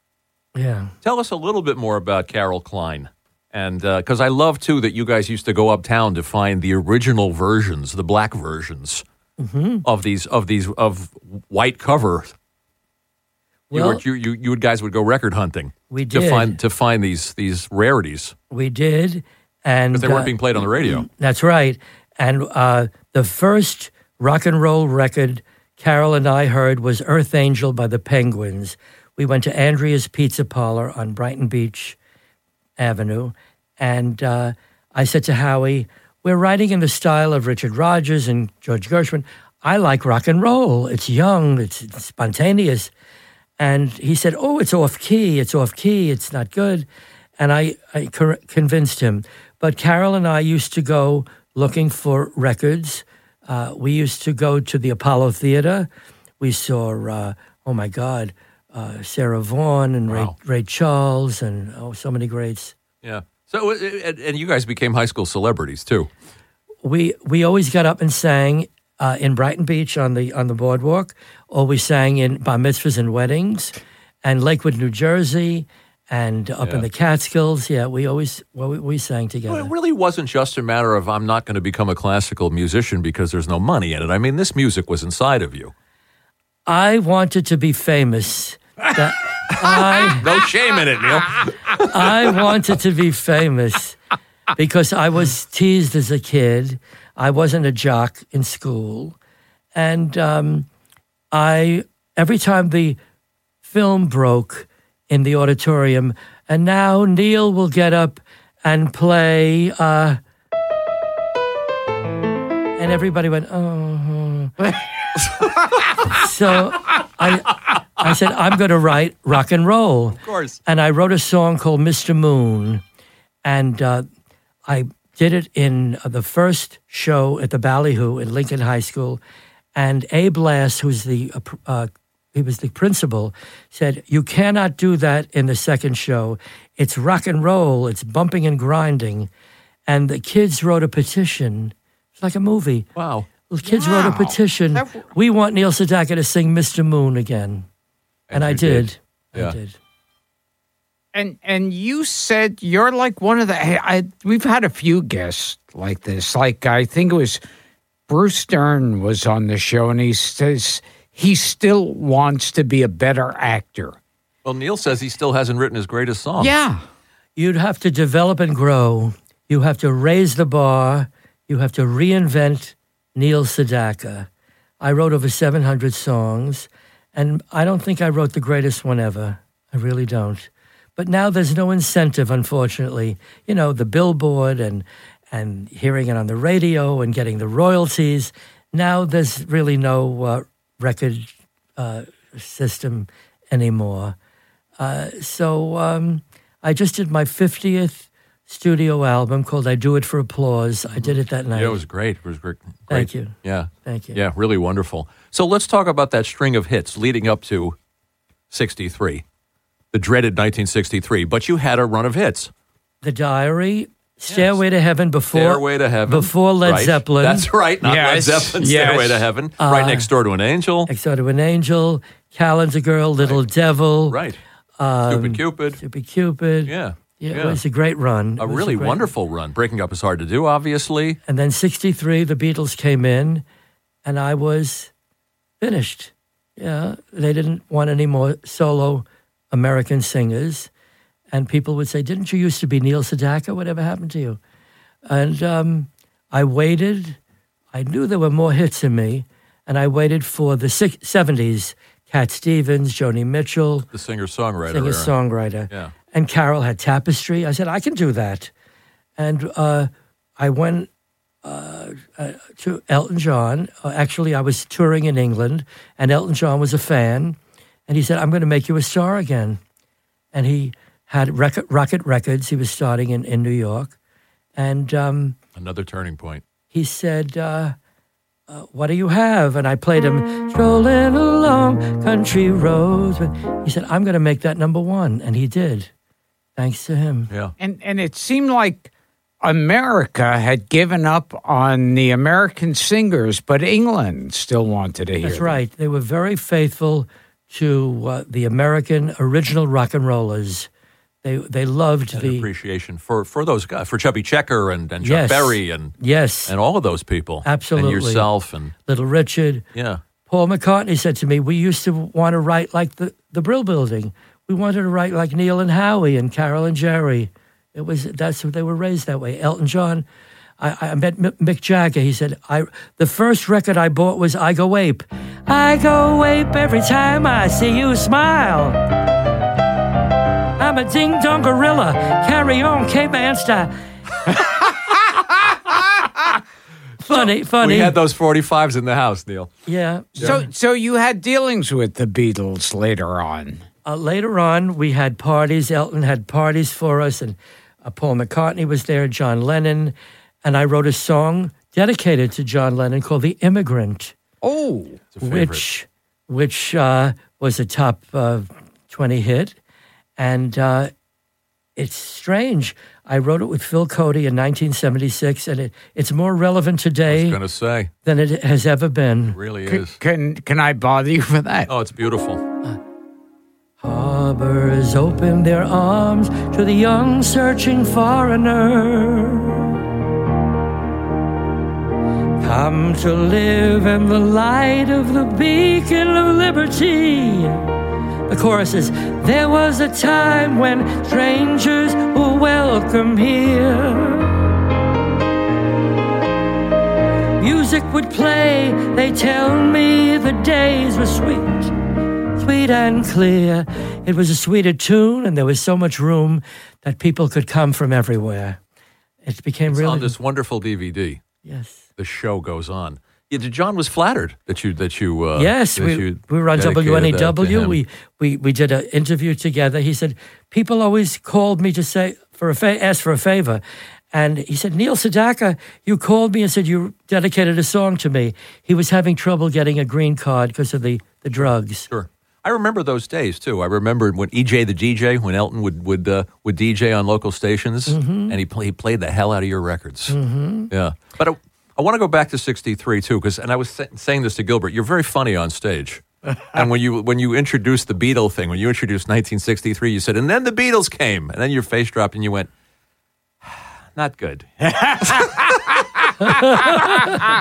Yeah. Tell us a little bit more about Carol Klein. And because I love, too, that you guys used to go uptown to find the original versions, the black versions Mm-hmm. of these, of these, of white cover. You, Well- were, you, you, you guys would go record hunting We did to find to find these these rarities We did. And they uh, weren't being played on the radio. That's right. And uh, the first rock and roll record Carol and I heard was Earth Angel by the Penguins. We went to Andrea's Pizza Parlor on Brighton Beach Avenue. And uh, I said to Howie, We're writing in the style of Richard Rodgers and George Gershwin. I like rock and roll. It's young, it's, spontaneous. And he said, Oh, it's off key. It's off key. It's not good. And I, I cor- convinced him. But Carol and I used to go looking for records. Uh, we used to go to the Apollo Theater. We saw, uh, oh my God, uh, Sarah Vaughan and Wow. Ray, Ray Charles and oh, so many greats. Yeah. So uh, and, and you guys became high school celebrities too. we we always got up and sang uh, in Brighton Beach on the on the boardwalk, or we sang in bar mitzvahs and weddings, and Lakewood, New Jersey, and up in the Catskills. Yeah, we always well, we, we sang Well, together. it really wasn't just a matter of I'm not going to become a classical musician because there's no money in it. I mean, this music was inside of you. I wanted to be famous. That I No shame in it, Neil. I wanted to be famous because I was teased as a kid. I wasn't a jock in school, and um, I every time the film broke in the auditorium, and now Neil will get up and play, uh, and everybody went, oh. so I, I said, I'm going to write rock and roll. Of course. And I wrote a song called Mr. Moon. And uh, I did it in uh, the first show at the Ballyhoo in Lincoln High School. And Abe Lass, who's the uh, uh, he was the principal, said, "You cannot do that in the second show. It's rock and roll. It's bumping and grinding." And the kids wrote a petition. It's like a movie. Wow. The kids wrote a petition. That- We want Neil Sedaka to sing "Mr. Moon" again, and, I you did. Yeah. I did. And and you said you're like one of the. I, I we've had a few guests like this. Like I think it was Bruce Dern was on the show, and he says he still wants to be a better actor. Well, Neil says he still hasn't written his greatest song. Yeah, You'd have to develop and grow. You have to raise the bar. You have to reinvent Neil Sedaka. I wrote over 700 songs, and I don't think I wrote the greatest one ever. I really don't. But now there's no incentive, unfortunately. You know, the billboard and and hearing it on the radio and getting the royalties. Now there's really no uh, record uh, system anymore. Uh, so um, I just did my 50th studio album called I Do It for Applause. I did it that night. Yeah, it was great. It was great. Thank you. Yeah. Thank you. Yeah, really wonderful. So let's talk about that string of hits leading up to 63, the dreaded 1963. But you had a run of hits. The Diary, Stairway to Heaven before Stairway to Heaven. before Led Right. Zeppelin. That's right. Not Yes, Led Zeppelin. yes. Stairway to Heaven. Uh, right next door to an angel. Next Door to an Angel, Calendar Girl, Little Devil, Right. um, Stupid Cupid. Stupid Cupid. Yeah. Yeah, yeah. it was a great run. It a really great- wonderful run. Breaking up is hard to do, obviously. And then 63, the Beatles came in, and I was finished. Yeah, they didn't want any more solo American singers, and people would say, "Didn't you used to be Neil Sedaka? Whatever happened to you?" And um, I waited. I knew there were more hits in me, and I waited for the six, 70s. Cat Stevens, Joni Mitchell, The singer songwriter. singer songwriter. Yeah. And Carol had Tapestry. I said, I can do that. And uh, I went uh, uh, to Elton John. Uh, actually, I was touring in England, and Elton John was a fan. And he said, I'm going to make you a star again. And he had Rocket, Rocket Records. He was starting in, in New York. And um, Another turning point. he said, uh, uh, What do you have? And I played him Strolling Along Country Roads. He said, I'm going to make that number one. And he did, thanks to him. Yeah. And and it seemed like America had given up on the American singers, but England still wanted to hear. That's them. right. They were very faithful to uh, the American original rock and rollers. They, they loved the. appreciation for, for those guys, for Chubby Checker and, and Chuck Yes. Berry and, Yes, and all of those people. Absolutely. And yourself. And Little Richard. yeah. Paul McCartney said to me, We used to want to write like the, the Brill Building. We wanted to write like Neil and Howie and Carol and Jerry. It was that's what they were raised that way. Elton John. I, I met Mick Jagger. He said, "I the first record I bought was I Go Ape. I go ape every time I see you smile. I'm a ding dong gorilla. Carry on, caveman style." funny, funny. We had those 45s in the house, Neil. yeah. So so you had dealings with the Beatles later on. Uh, later on, we had parties. Elton had parties for us, and uh, Paul McCartney was there, John Lennon, and I wrote a song dedicated to John Lennon called "The Immigrant," Oh, It's a favorite. which which uh, was a top uh, twenty hit, and uh, it's strange. I wrote it with Phil Cody in 1976, and it, it's more relevant I was today going to say, than it has ever been. it really can, is. can can I bother you for that? Oh, it's beautiful. Harbors open their arms to the young searching foreigner. Come to live in the light of the beacon of liberty. The chorus is There was a time when strangers were welcome here. Music would play, they tell me the days were sweet sweet and clear. It was a sweeter tune, and there was so much room that people could come from everywhere. It became It's really on this wonderful DVD. yes, The show goes on. Yeah, John was flattered that you that you uh, yes. that We, you we were on to WNEW. We we we did an interview together. He said people always called me to say for a fa- ask for a favor. And he said, Neil Sedaka, you called me and said you dedicated a song to me. He was having trouble getting a green card because of the, the drugs. Sure. I remember those days too. I remember when EJ the DJ, when Elton would would uh, would DJ on local stations, Mm-hmm. and he, play, he played the hell out of your records. Mm-hmm. Yeah, but I, I want to go back to '63 too, because and I was sa- saying this to Gilbert. You're very funny on stage, and when you when you introduced the Beatle thing, when you introduced 1963, you said, and then the Beatles came, and then your face dropped, and you went. Ah, not good. the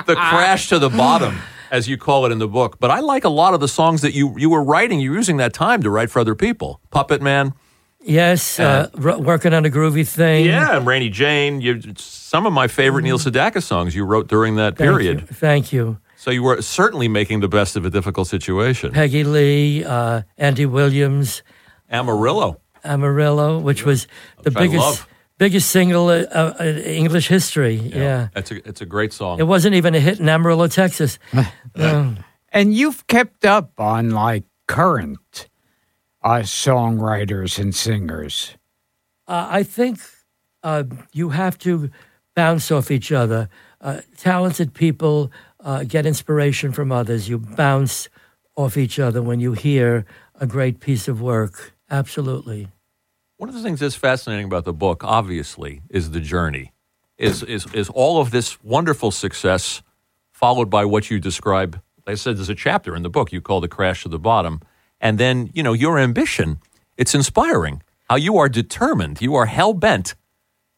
crash to the bottom, as you call it in the book. But I like a lot of the songs that you you were writing. You were using that time to write for other people. Puppet Man, Yes, uh, r- working on a groovy thing. yeah, and Rainy Jane. You, some of my favorite Neil Sedaka songs you wrote during that Mm-hmm. Thank period. you. Thank you. So you were certainly making the best of a difficult situation. Peggy Lee, uh, Andy Williams, Amarillo. Amarillo, which was the Which biggest biggest single uh, uh, in English history. Yeah. It's a it's a great song. It wasn't even a hit in Amarillo, Texas. Um, And you've kept up on like current uh, songwriters and singers. uh, I think uh, you have to bounce off each other. Uh, talented people uh, get inspiration from others. You bounce off each other when you hear a great piece of work. Absolutely. One of the things that's fascinating about the book, obviously, is the journey. Is is is all of this wonderful success followed by what you describe? I said, there's a chapter in the book you call the crash to the bottom, and then you know your ambition. It's inspiring how you are determined. You are hell bent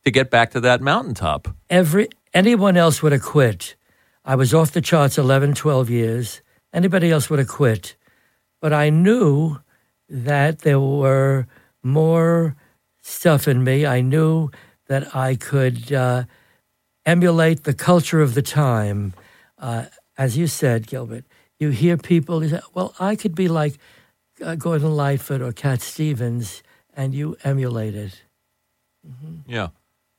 to get back to that mountaintop. every anyone else would have quit. I was off the charts 11, 12 years. Anybody else would have quit. But I knew that there were more stuff in me. I knew that I could uh, emulate the culture of the time. Uh, as you said, Gilbert, you hear people, you say, well, I could be like uh, Gordon Lightfoot or Cat Stevens, and you emulate it. Yeah.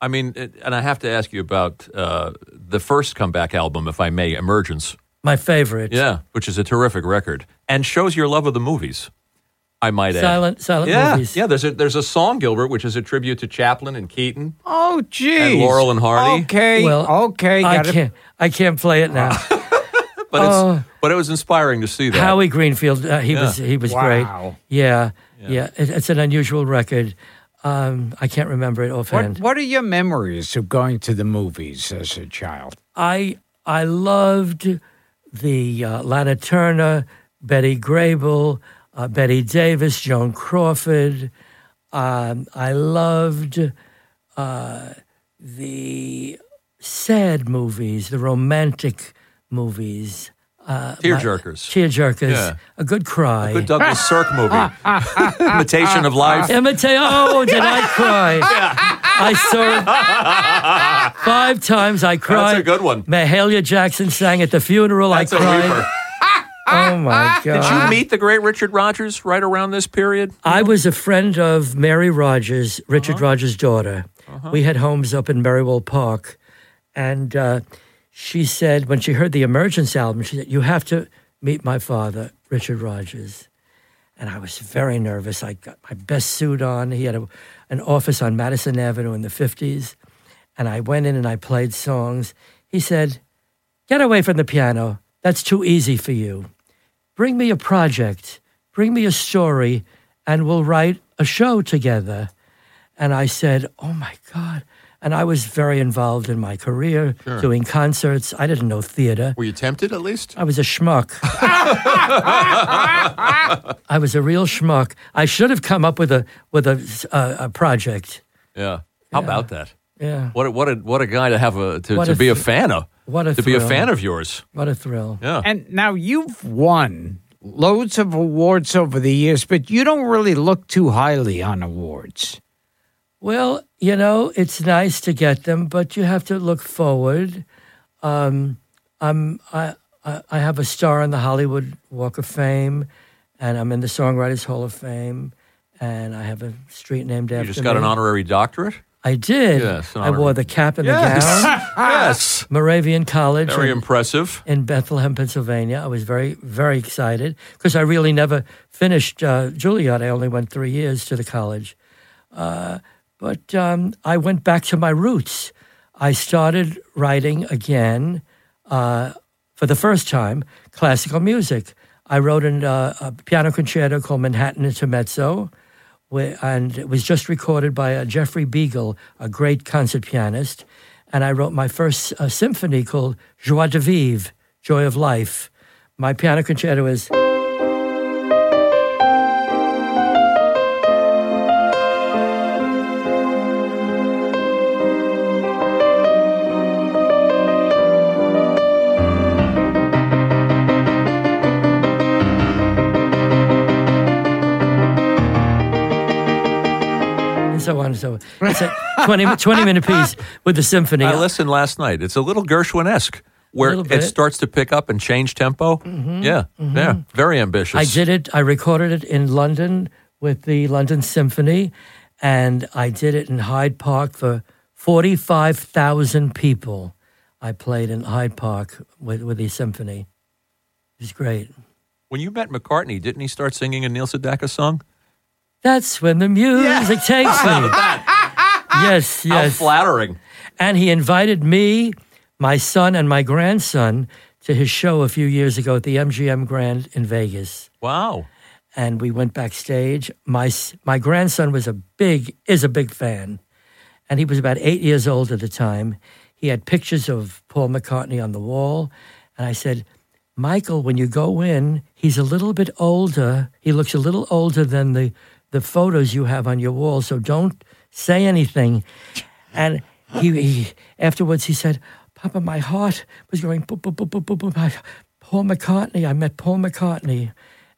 I mean, it, and I have to ask you about uh, the first comeback album, if I may, Emergence. My favorite. Yeah, which is a terrific record and shows your love of the movies. I might add. Silent, silent yeah, movies. yeah. There's a there's a song, Gilbert, which is a tribute to Chaplin and Keaton. Oh, geez. And Laurel and Hardy. Okay. Well, okay. I gotta- can't. I can't play it now. But it's Oh. But it was inspiring to see that. Howie Greenfield, uh, he Yeah. was he was Wow. great. Yeah, yeah. It, it's an unusual record. Um, I can't remember it offhand. What, what are your memories of going to the movies as a child? I I loved the uh, Lana Turner, Betty Grable, uh, Bette Davis, Joan Crawford. Um, I loved uh, the sad movies, the romantic movies, Uh, tearjerkers. tearjerkers, Yeah. a good cry. Good Douglas Sirk movie. Imitation of Life. Imitate. Oh, did I cry? I saw it five times. I cried. That's a good one. Mahalia Jackson sang at the funeral. That's I a cried. Oh my God! Did you meet the great Richard Rodgers right around this period? I was a friend of Mary Rodgers, Richard uh-huh. Rodgers' daughter. Uh-huh. We had homes up in Merriwell Park, and uh, she said when she heard the Emergence album, she said, "You have to meet my father, Richard Rodgers." And I was very nervous. I got my best suit on. He had a, an office on Madison Avenue in the fifties, and I went in and I played songs. He said, "Get away from the piano. That's too easy for you." bring me a project, bring me a story, and we'll write a show together. And I said, Oh my God. And I was very involved in my career, doing concerts. I didn't know theater. Were you tempted at least? I was a schmuck. I was a real schmuck. I should have come up with a with a, a, a project. Yeah. How about that? Yeah, What a, what a what a guy to have a to, to a be a fan of. what a to be a thrill. fan of yours. what a thrill! Yeah. And now you've won loads of awards over the years, but you don't really look too highly on awards. Well, you know, it's nice to get them, but you have to look forward. Um, I'm, I, I have a star on the Hollywood Walk of Fame, and I'm in the Songwriters Hall of Fame, and I have a street named after me. you just got me. an honorary doctorate. I did. Yes, I wore the cap and Yes. the gown. yes. Moravian College. Very in- impressive. in Bethlehem, Pennsylvania. I was very, very excited because I really never finished uh, Juilliard. I only went three years to the college. Uh, but um, I went back to my roots. I started writing again uh, for the first time classical music. I wrote an, uh, a piano concerto called Manhattan Intermezzo, where, and it was just recorded by uh, Jeffrey Biegel, a great concert pianist. And I wrote my first uh, symphony called Joie de Vivre, Joy of Life. My piano concerto is. It's a 20, 20 minute piece with the symphony. I listened last night. It's a little Gershwin-esque, where it starts to pick up and change tempo. Mm-hmm. Yeah, mm-hmm. yeah, very ambitious. I did it. I recorded it in London with the London Symphony, and I did it in Hyde Park for forty-five thousand people. I played in Hyde Park with with the symphony. It was great. When you met McCartney, didn't he start singing a Neil Sedaka song? That's when the music takes me. Yes, yes. How flattering. And he invited me, my son, and my grandson to his show a few years ago at the MGM Grand in Vegas. Wow. and we went backstage. My my grandson was a big is a big fan, and he was about eight years old at the time. He had pictures of Paul McCartney on the wall, and I said, "Michael, when you go in, he's a little bit older. He looks a little older than the the photos you have on your wall. So don't say anything." And he, he afterwards he said, "Papa, my heart was going boop boop boop boop boop boop. Paul McCartney. I met Paul McCartney."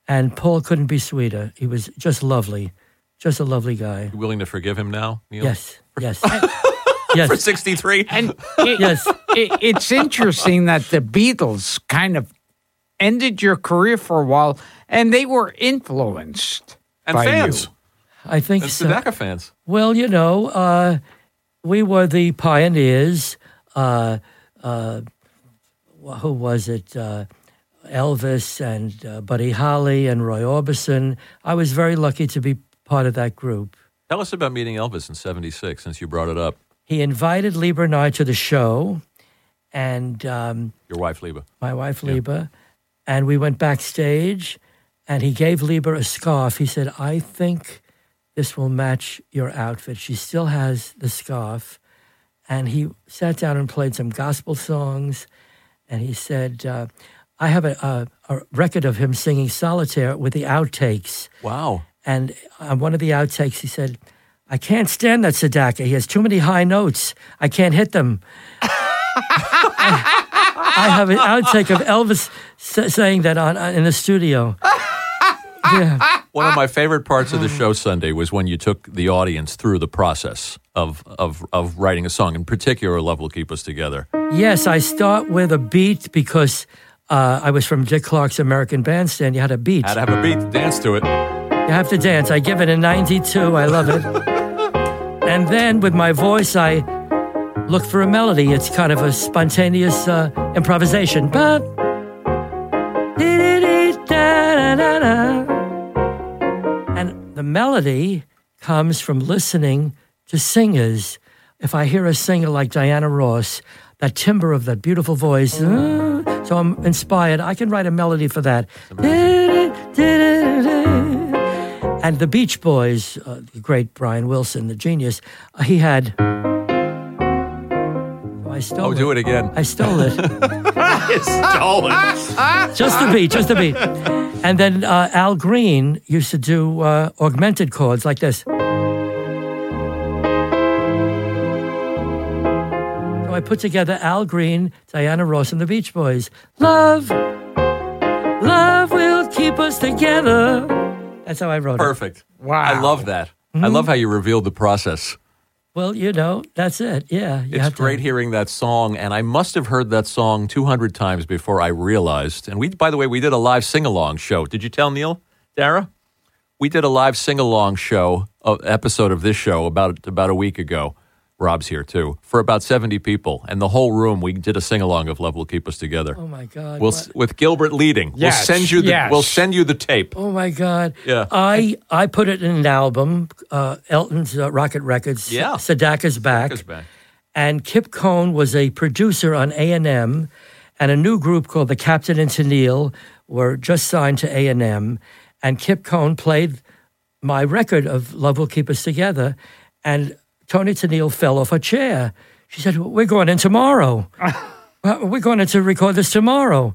and Paul couldn't be sweeter. He was just lovely, just a lovely guy. You willing to forgive him now, Neil? Yes, yes, For 63? And it, yes. it, it's interesting that the Beatles kind of ended your career for a while, and they were influenced And by fans. you. I think And so. Sedaka fans. Well, you know, uh, we were the pioneers. Uh, uh, who was it? Uh, Elvis and uh, Buddy Holly and Roy Orbison. I was very lucky to be part of that group. Tell us about meeting Elvis in 76 since you brought it up. He invited Leba and I to the show, and um, Your wife, Leba. my wife Leba, and we went backstage, and he gave Leba a scarf. He said, "I think this will match your outfit." She still has the scarf, and he sat down and played some gospel songs, and he said, uh, "I have a, a, a record of him singing solitaire with the outtakes." Wow. And on one of the outtakes, he said, I can't stand that Sedaka. He has too many high notes. I can't hit them. I have an outtake of Elvis saying that on, in the studio. Yeah. One of my favorite parts of the show Sunday was when you took the audience through the process of, of, of writing a song. In particular, Love Will Keep Us Together. Yes, I start with a beat because uh, I was from Dick Clark's American Bandstand. You had a beat. I had to have a beat to dance to it. You have to dance. I give it a 92. I love it. and then with my voice, I look for a melody. It's kind of a spontaneous uh, improvisation. Ba- dee-dee-dee-da-da-da-da. And the melody comes from listening to singers. If I hear a singer like Diana Ross, that timbre of that beautiful voice, uh, so I'm inspired. I can write a melody for that. And the Beach Boys, uh, the great Brian Wilson, the genius, uh, he had. I stole Oh, do it again. I stole it. Stolen. just the beat, just the beat. And then uh, Al Green used to do uh, augmented chords like this. So I put together Al Green, Diana Ross, and the Beach Boys. Love, love will keep us together. That's how I wrote it. Perfect. Wow. I love that. I love how you revealed the process. Well, you know, that's it. Yeah. You It's have to- great hearing that song, and I must have heard that song 200 times before I realized. And we, by the way, we did a live sing along show. Did you tell Neil, Dara? We did a live sing along show, uh, episode of this show about about a week ago. Rob's here too for about 70 people, and the whole room. We did a sing along of "Love Will Keep Us Together." Oh, my God. We'll, what- with Gilbert leading. Yes, we'll send you the yes. we'll send you the tape. Oh my God! Yeah. I I put it in an album, uh, Elton's uh, Rocket Records. Yeah. Sedaka's back. Sedaka's back. And Kip Cohen was a producer on A and M, and a new group called the Captain and Tennille were just signed to A and M, and Kip Cohen played my record of "Love Will Keep Us Together," and Toni Tennille fell off a chair. She said, "We're going in tomorrow. We're going in to record this tomorrow,"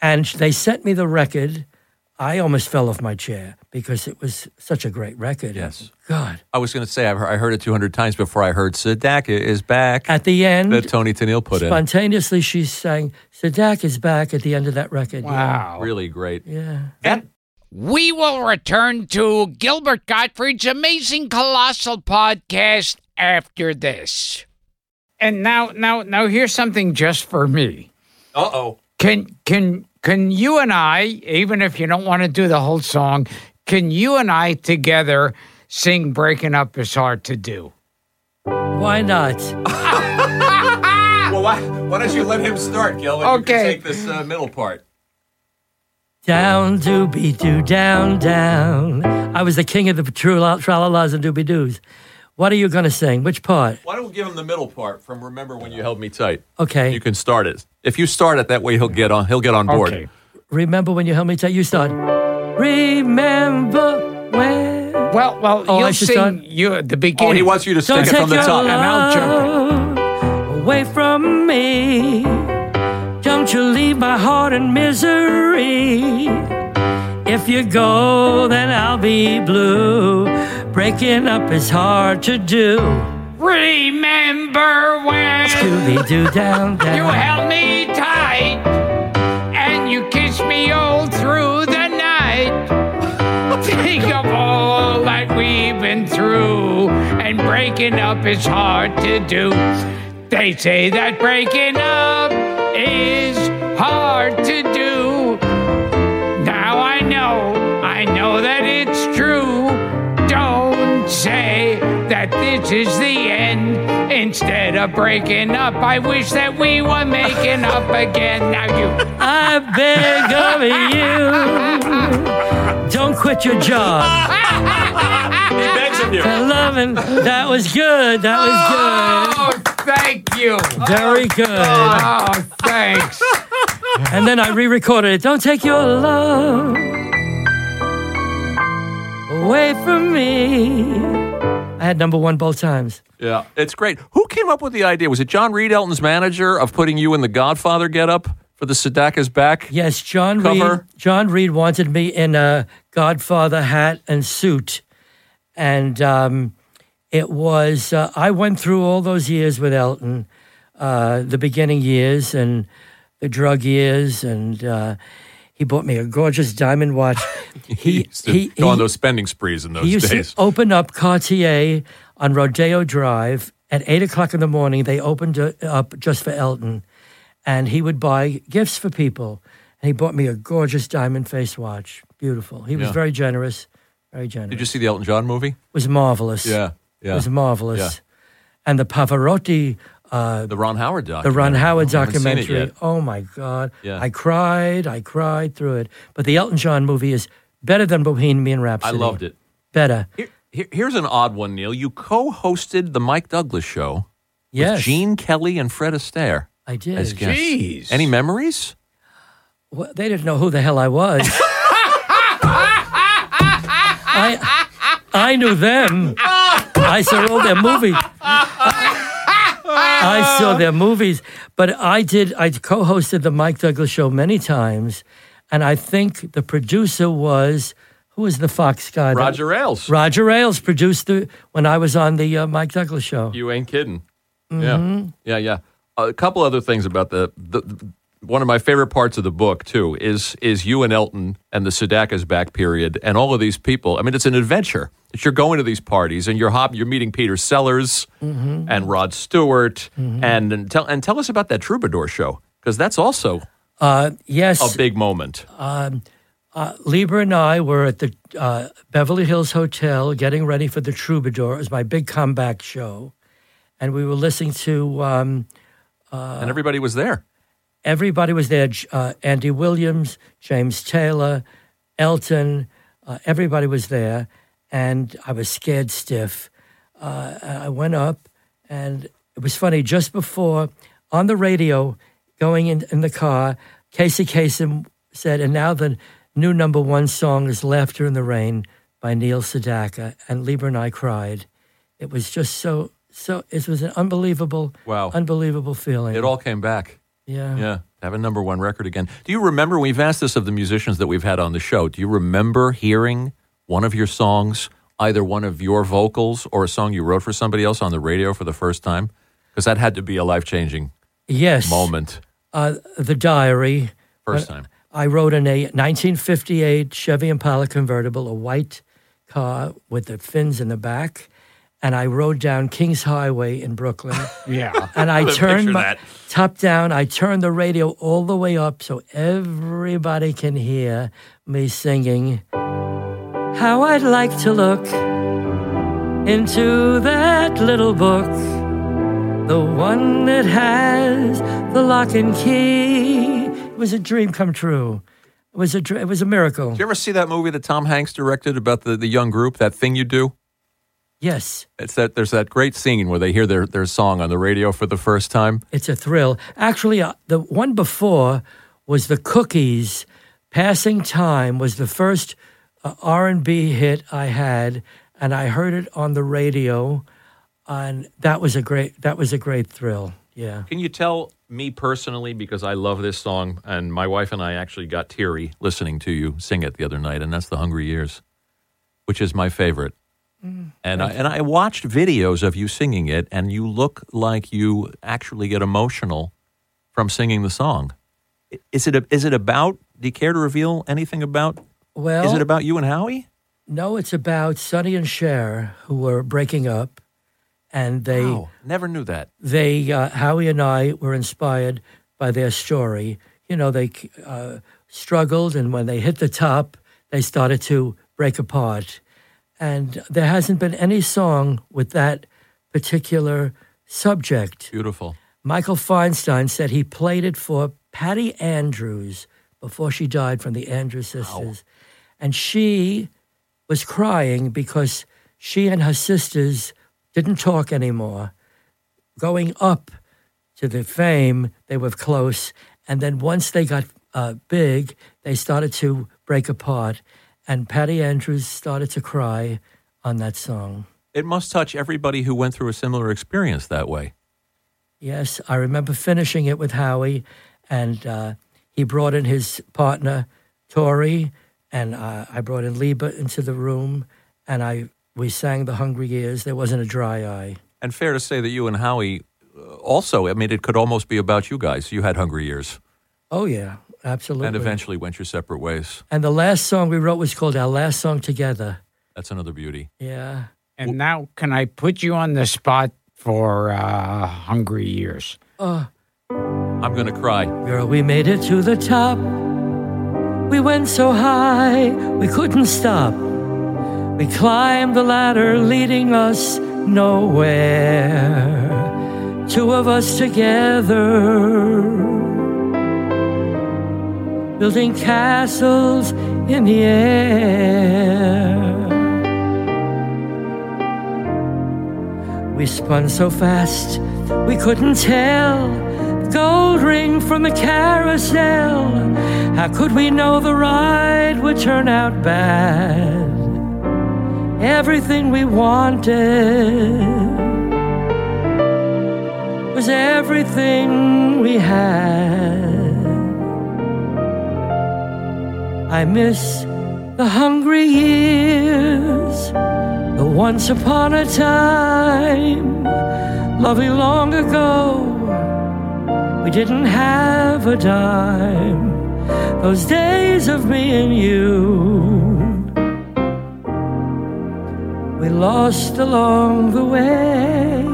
and they sent me the record. I almost fell off my chair because it was such a great record. Yes. God. I was going to say I've heard, it 200 times before I heard Sedaka is back. At the end, that Toni Tennille put in. spontaneously she sang Sadak is back at the end of that record. Wow. Really great. Yeah. yeah. We will return to Gilbert Gottfried's amazing colossal podcast after this. And now now now here's something just for me. Uh oh. Can can can you and I, even if you don't want to do the whole song, can you and I together sing Breaking Up is Hard to Do? Why not? Well, why, why don't you let him start, Gil? and you can Okay. take this uh, middle part. Down doobie doo, down, down. I was the king of the true tralalas and doobie doos. What are you going to sing? Which part? Why don't we give him the middle part from "Remember When You Held Me Tight"? Okay. You can start it. If you start it that way, he'll get on. He'll get on board. Okay. Remember when you held me tight? You start. Remember when. Well, well, Oh, you'll should sing start? you at the beginning. Oh, he wants you to sing Don't it from the top. And I'll jump love away from me. Don't you leave my heart in misery. If you go, then I'll be blue. Breaking up is hard to do. Remember when Scooby Doo down, down. You held me tight and you kissed me all through the night. Think of all that we've been through, and breaking up is hard to do. They say that breaking up is that this is the end. Instead of breaking up, I wish that we were making up again. Now you. I beg of you, don't quit your job. He begs of you. Loving, that was good. That was oh, good. Oh, thank you. Very good. Oh, thanks. And then I re-recorded it. Don't take your love away from me. I had number one both times. Yeah, it's great. Who came up with the idea? Was it John Reid, Elton's manager, of putting you in the Godfather getup for the Sedaka's back? Yes, John Cover. Reid. John Reid wanted me in a Godfather hat and suit, and um, it was. Uh, I went through all those years with Elton, uh, the beginning years and the drug years, and uh, he bought me a gorgeous diamond watch. He, used to go on those spending sprees in those days. he used days. to open up Cartier on Rodeo Drive at eight o'clock in the morning. They opened it up just for Elton, and he would buy gifts for people. And he bought me a gorgeous diamond face watch, beautiful. He was Yeah. very generous, very generous. Did you see the Elton John movie? it was marvelous. Yeah, it yeah. was marvelous. Yeah. And the Pavarotti, uh, The Ron Howard the documentary. Ron Howard I haven't seen it documentary. Oh my God! Yeah. I cried, I cried through it. But the Elton John movie is better than Bohemian Rhapsody. I loved it. Better. Here, here- here's an odd one, Neil. You co-hosted the Mike Douglas show Yes, with Gene Kelly and Fred Astaire I did. as guests. Jeez. Any memories? Well, they didn't know who the hell I was. I, I knew them. I saw all their movies. I saw their movies, but I did. I co-hosted the Mike Douglas show many times, and I think the producer was who was the Fox guy? that- Roger Ailes. Roger Ailes produced the when I was on the uh, Mike Douglas show. You ain't kidding. Mm-hmm. Yeah, yeah, yeah. a couple other things about the, the- one of my favorite parts of the book too is is you and Elton and the Sedaka's back period and all of these people. I mean, it's an adventure. It's you're going to these parties and you're hop, you're meeting Peter Sellers Mm-hmm. and Rod Stewart and, and tell and tell us about that Troubadour show because that's also Uh, yes, a big moment. Leba and I were at the uh, Beverly Hills Hotel getting ready for the Troubadour. It was my big comeback show. And we were listening to, um, and everybody was there. Everybody was there uh, Andy Williams, James Taylor, Elton, uh, everybody was there. And I was scared stiff. Uh, I went up, and it was funny. Just before, on the radio, going in, in the car, Casey Kasem said, and now the new number one song is Laughter in the Rain by Neil Sedaka. And Leba and I cried. It was just so, so, it was an unbelievable, Wow. unbelievable feeling. It all came back. Yeah. Yeah, have a number one record again. Do you remember? We've asked this of the musicians that we've had on the show. Do you remember hearing one of your songs, either one of your vocals or a song you wrote for somebody else on the radio for the first time? Because that had to be a life changing Yes. moment. Uh, the diary. First Uh, time. I wrote in a 1958 Chevy Impala convertible, a white car with the fins in the back. And I rode down Kings Highway in Brooklyn. Yeah. And I turned my that. top down. I turned the radio all the way up so everybody can hear me singing. How I'd like to look into that little book, the one that has the lock and key. It was a dream come true. It was a dr- it was a miracle. Did you ever see that movie that Tom Hanks directed about the, the young group, that thing you do? Yes, It's that there's that great scene where they hear their, their song on the radio for the first time. it's a thrill. Actually, uh, the one before was the Cookies. Passing Time was the first uh, R&B hit I had, and I heard it on the radio, and that was a great that was a great thrill. Yeah. Can you tell me personally, because I love this song, and my wife and I actually got teary listening to you sing it the other night, and that's The Hungry Years, which is my favorite. And I, and I watched videos of you singing it, and you look like you actually get emotional from singing the song. Is it a, is it about? Do you care to reveal anything about? Well, is it about you and Howie? No, it's about Sonny and Cher who were breaking up, and they Wow, never knew that. they uh, Howie and I were inspired by their story. You know, they uh, struggled, and when they hit the top, they started to break apart. And there hasn't been any song with that particular subject. Beautiful. Michael Feinstein said he played it for Patty Andrews before she died from the Andrews sisters. And she was crying because she and her sisters didn't talk anymore. Going up to the fame, they were close. And then once they got uh, big, they started to break apart. And Patty Andrews started to cry on that song. It must touch everybody who went through a similar experience that way. Yes, I remember finishing it with Howie, and uh, he brought in his partner, Tori, and uh, I brought in Leba into the room, and I we sang the Hungry Years. There wasn't a dry eye. And fair to say that you and Howie uh, also, I mean, it could almost be about you guys. You had hungry years Oh yeah, absolutely. and eventually went your separate ways. And the last song we wrote was called "Our Last Song Together." That's another beauty. Yeah. And now, can I put you on the spot for uh, Hungry Years? Oh, I'm going to cry. girl, we made it to the top. We went so high we couldn't stop. We climbed the ladder leading us nowhere. Two of us together, building castles in the air. We spun so fast we couldn't tell the gold ring from the carousel. How could we know the ride would turn out bad? Everything we wanted was everything we had. I miss the hungry years, the once upon a time, loving long ago. We didn't have a dime, those days of me and you. We lost along the way,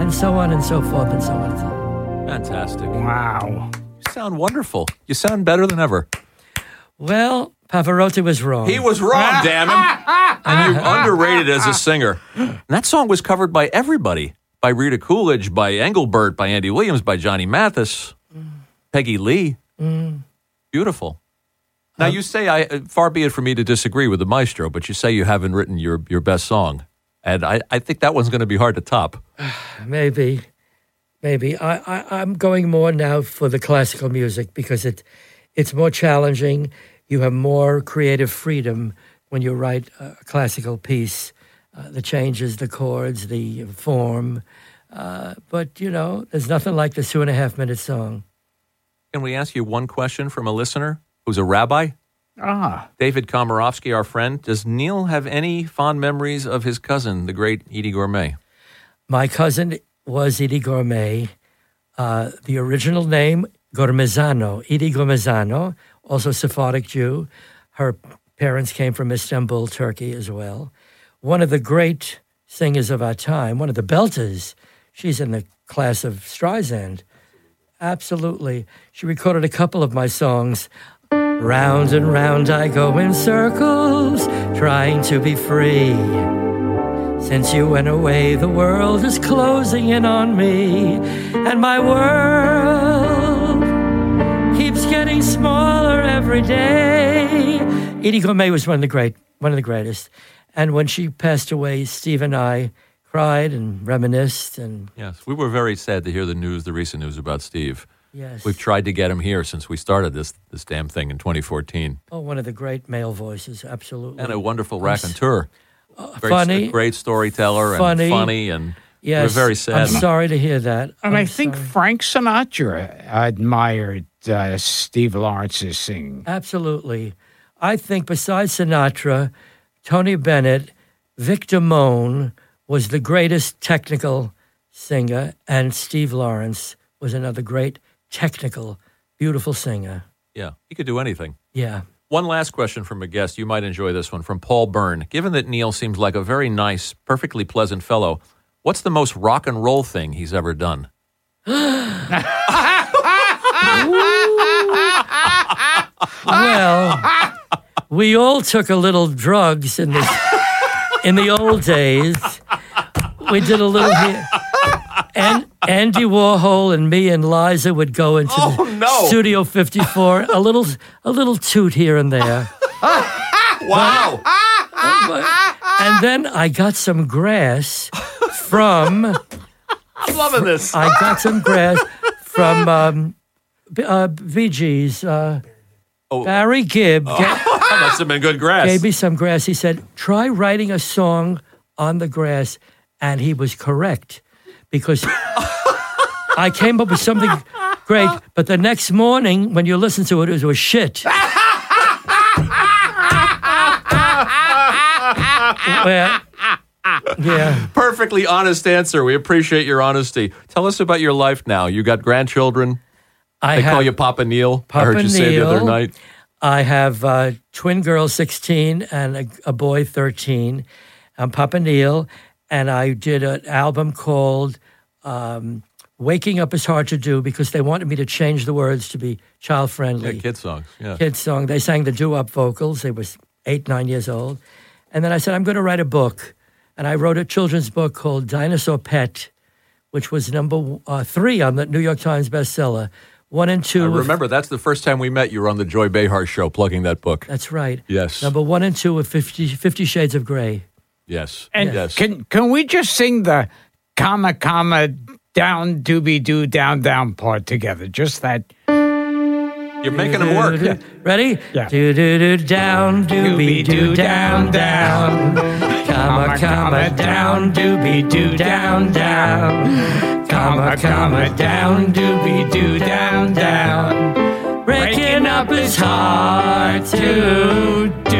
and so on and so forth and so on. Fantastic. Wow. You sound wonderful. You sound better than ever. Well, Pavarotti was wrong. He was wrong, ah, damn him. Ah, ah, and you're underrated as a singer. And that song was covered by everybody by Rita Coolidge, by Engelbert, by Andy Williams, by Johnny Mathis, Peggy Lee. Beautiful. Now, you say, I, uh, far be it for me to disagree with the maestro, but you say you haven't written your, your best song. And I, I think that one's going to be hard to top. Maybe, maybe. I, I, I'm going more now for the classical music because it, it's more challenging. You have more creative freedom when you write a classical piece. Uh, the changes, the chords, the form. Uh, but, you know, there's nothing like the two and a half minute song. Can we ask you one question from a listener who's a rabbi? Ah, David Komarovsky, our friend. Does Neil have any fond memories of his cousin, the great Eydie Gorme? My cousin was Eydie Gorme. Uh, the original name, Gormezano, Eydie Gormezano, also Sephardic Jew. Her parents came from Istanbul, Turkey as well. One of the great singers of our time, one of the belters. She's in the class of Streisand. Absolutely. She recorded a couple of my songs. Round and round I go in circles, trying to be free. Since you went away, the world is closing in on me, and my world getting smaller every day. Eydie Gorme was one of the great, one of the greatest. And when she passed away, Steve and I cried and reminisced, and Yes, we were very sad to hear the news, the recent news about Steve. yes, We've tried to get him here since we started this this damn thing in 2014, oh, one of the great male voices, absolutely. and a wonderful raconteur. Uh, great, funny, a great storyteller, funny. and funny, and yes, we're very sad. I'm sorry to hear that. and I'm I think sorry. Frank Sinatra admired uh, Steve Lawrence's singing. Absolutely. I think besides Sinatra, Tony Bennett, Victor Damone was the greatest technical singer, and Steve Lawrence was another great technical, beautiful singer. yeah, he could do anything. Yeah. One last question from a guest. You might enjoy this one from Paul Byrne. Given that Neil seems like a very nice, perfectly pleasant fellow, what's the most rock and roll thing he's ever done? Well, we all took a little drugs in the in the old days. We did a little here. And Andy Warhol and me and Liza would go into Oh, the no. Studio 54, a little a little toot here and there. Wow. And then I got some grass from I'm loving this. I got some grass from um, B- uh, Bee Gees. Uh, Oh. Barry Gibb ga- That must have been good grass. gave me some grass. He said, try writing a song on the grass. And he was correct because I came up with something great. But the next morning, when you listen to it, it was shit. Well, yeah. Perfectly honest answer. We appreciate your honesty. Tell us about your life now. You got grandchildren. I They have, call you Papa Neil. I heard Papa you say the other night. I have uh, twin girls, 16, and a, a boy, 13. I'm Papa Neil, and I did an album called um, Waking Up is Hard to Do because they wanted me to change the words to be child Yeah, friendly. kid songs. Yeah. Kids song. They sang the doo-wop vocals. They was eight, nine years old. And then I said, I'm going to write a book. And I wrote a children's book called Dinosaur Pet, which was number uh, three on the New York Times bestseller. One and two. I were- remember that's the first time we met. You were on the Joy Behar show plugging that book. That's right. Yes. Number one and two of 50, 50 Shades of Grey. Yes. And yes. can can we just sing the comma comma down doobie doo down down part together? Just that. You're making them work. Ready? Yeah. Do do do down, doobie doo down down. Comma comma down, doobie doo down down. Comma comma down, doobie doo down down. Breaking up is hard to do.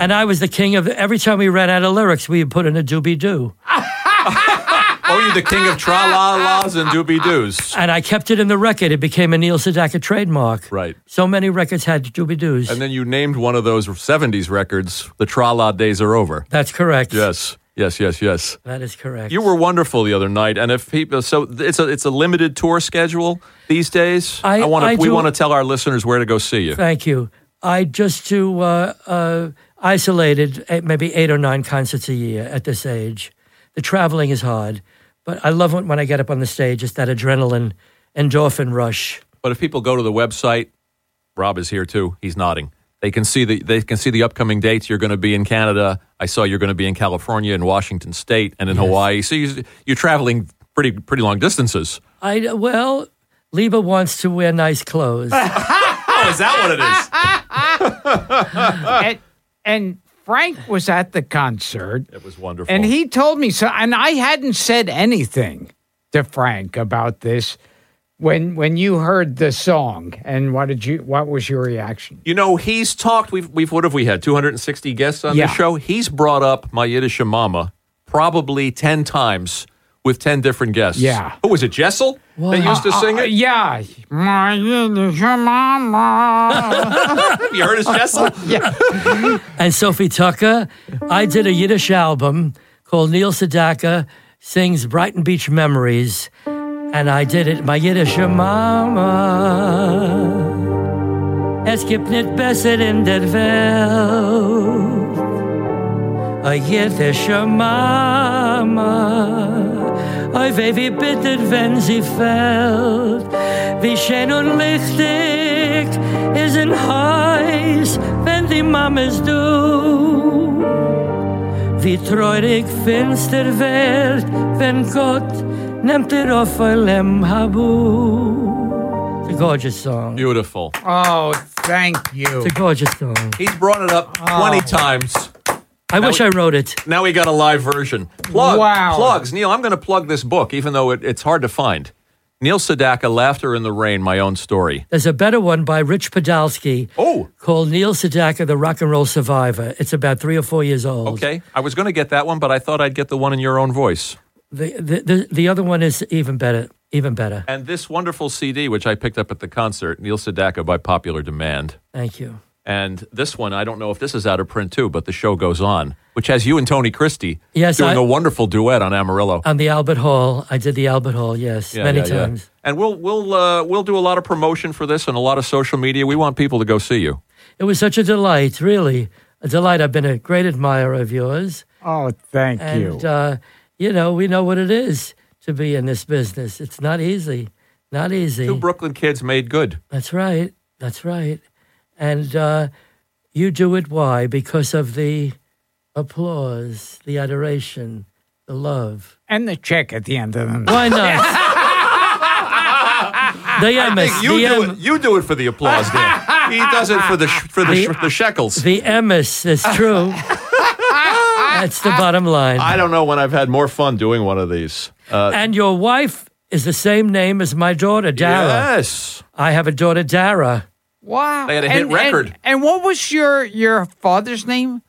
And I was the king of every time we ran out of lyrics, we would put in a doobie doo. Oh, you're the king of tra la las and doobie doos. And I kept it in the record. It became a Neil Sedaka trademark. Right. So many records had doobie doos. And then you named one of those 70s records, The Tra La Days Are Over. That's correct. Yes. Yes, yes, yes. That is correct. You were wonderful the other night, and if people, so it's a it's a limited tour schedule these days. I- want I to we want to tell our listeners where to go see you. Thank you. I just do uh, uh, isolated, eh, maybe eight or nine concerts a year at this age. The traveling is hard, but I love it when I get up on the stage. It's that adrenaline, endorphin rush. But if people go to the website, Rob is here too. He's nodding. They can see the they can see the upcoming dates. You're going to be in Canada. I saw you're going to be in California, in Washington State, and in Hawaii. So you, you're traveling pretty pretty long distances. I well, Leba wants to wear nice clothes. Oh, is that what it is? and, and Frank was at the concert, It was wonderful. and he told me so. And I hadn't said anything to Frank about this when when you heard the song. And what did you? What was your reaction? You know, he's talked. We've we've what have we had? Two hundred and sixty guests on Yeah. this show. He's brought up my Yiddish mama probably ten times with ten different guests. Yeah. Who was it? Jessel that used to sing Uh, it. yeah, my Yiddish mama. You heard his Jessel? Yeah. and Sophie Tucker. I did a Yiddish album called Neil Sedaka Sings Brighton Beach Memories. And I did it, my Yiddish Mama. Es gibt nicht besser in der Welt. A jiddische Mama. Oi, weh, wie bitter, wenn sie fällt. Wie schön und lichtig ist ein Haus, wenn die Mama ist du. Wie treurig finster wird, wenn Gott nimmt er auf ein Habu. It's a gorgeous song. Beautiful. oh, thank you. It's a gorgeous song. He's brought it up twenty times. I wish I wrote it. Now we got a live version. Plug, Wow. plugs. Neil, I'm going to plug this book, even though it, it's hard to find. Neil Sedaka, Laughter in the Rain, My Own Story. There's a better one by Rich Podolsky Oh, called Neil Sedaka, The Rock and Roll Survivor. It's about three or four years old. okay. I was going to get that one, but I thought I'd get the one in your own voice. The, the, the, the other one is even better. Even better. And this wonderful CD, which I picked up at the concert, Neil Sedaka by popular demand. Thank you. And this one, I don't know if this is out of print too, but the show goes on, which has you and Tony Christie Yes, doing I- a wonderful duet on Amarillo. On the Albert Hall. I did the Albert Hall, yes, Yeah, many yeah, yeah. times. And we'll we'll uh, we'll do a lot of promotion for this and a lot of social media. We want people to go see you. It was such a delight, really. A delight. I've been a great admirer of yours. Oh, thank you. And, uh, you know, we know what it is to be in this business. It's not easy. Not easy. Two Brooklyn kids made good. That's right. That's right. And uh, you do it why? Because of the applause, the adoration, the love. and the check at the end of the night. Why not? the emes. You the, do em- it. You do it for the applause, Dan. he does it for the sh- for the, sh- the shekels. the emes is true. That's the bottom line. I don't know when I've had more fun doing one of these. Uh, and your wife is the same name as my daughter, Dara. yes. I have a daughter, Dara. Wow. They had a hit And- record. And, and what was your your father's name?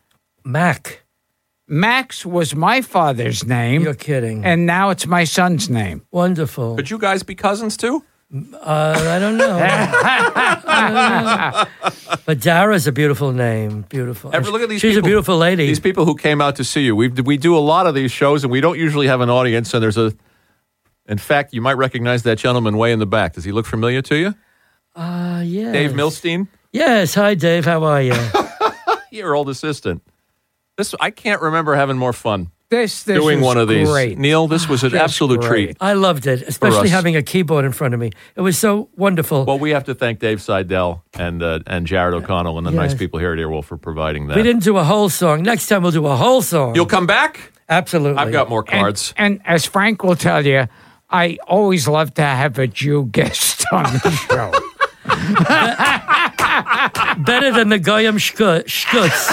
Mac. Max was my father's name, You're kidding. and now it's my son's name. Wonderful. Could you guys be cousins too? Uh, I don't know. I don't know. But Dara's a beautiful name. Beautiful. Ever look at these She's people- a beautiful lady. These people who came out to see you. We we do a lot of these shows, and we don't usually have an audience. And there's a, in fact, you might recognize that gentleman way in the back. Does he look familiar to you? Ah, yes. Dave Milstein, Yes. Hi, Dave. How are you? your old assistant. This I can't remember having more fun This, this doing one of these. Great. Neil, this was an absolute great. treat. I loved it, especially having a keyboard in front of me. It was so wonderful. Well, we have to thank Dave Seidel and uh, and Jared O'Connell and the nice people here at Earwolf for providing that. we didn't do a whole song. Next time we'll do a whole song. You'll come back. Absolutely. I've got more And- cards. And, as Frank will tell you, I always love to have a Jew guest on the show. Better than the Goyim Shku- Shkutz.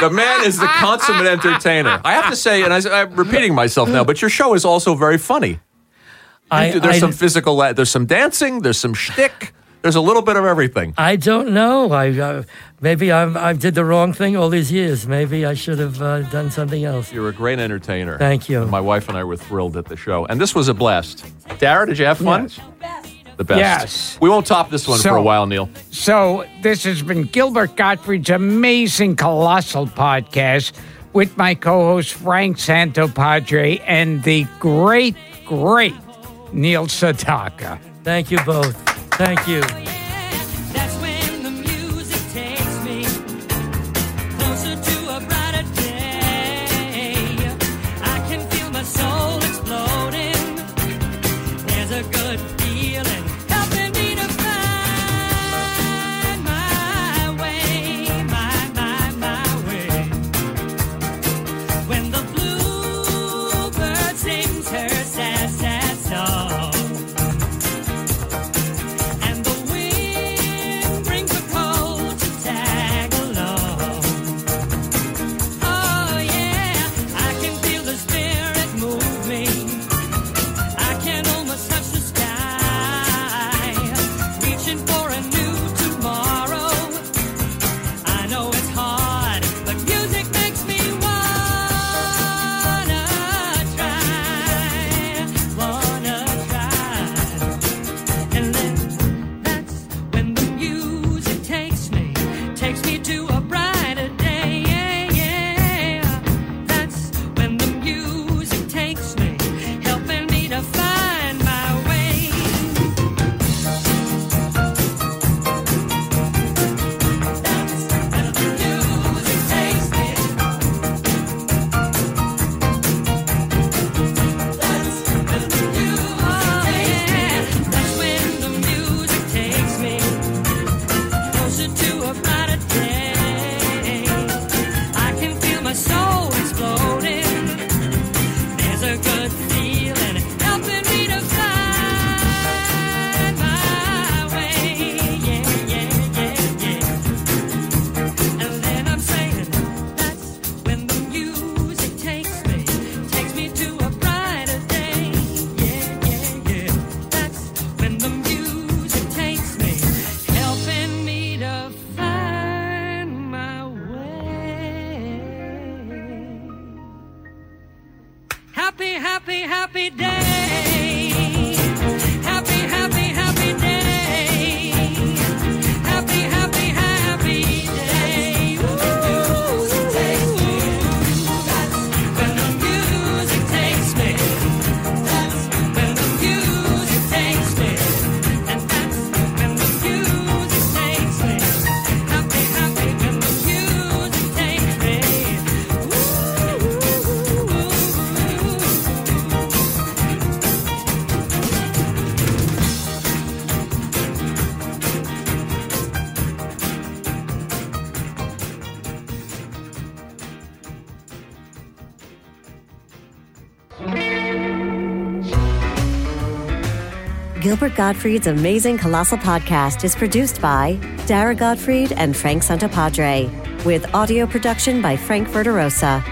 The man is the consummate entertainer. I have to say, and I, I'm repeating myself now, but your show is also very funny. I, there's I- some physical, there's some dancing, there's some shtick, there's a little bit of everything. I don't know. I uh, maybe I'm, I did the wrong thing all these years. Maybe I should have uh, done something else. You're a great entertainer. Thank you. My wife and I were thrilled at the show, and this was a blast. Dara, did you have fun? Yes. The best. Yes. We won't top this one for a while, Neil. So, this has been Gilbert Gottfried's amazing, colossal podcast with my co host Frank Santopadre and the great, great Neil Sedaka. Thank you both. Thank you. Takes me Gilbert Gottfried's Amazing Colossal Podcast is produced by Dara Gottfried and Frank Santopadre, with audio production by Frank Verderosa.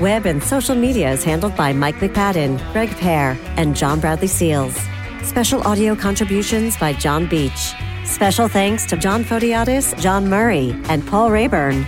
Web and social media is handled by Mike McPadden, Greg Pear, and John Bradley Seals. Special audio contributions by John Beach. Special thanks to John Photiadis, John Murray, and Paul Rayburn.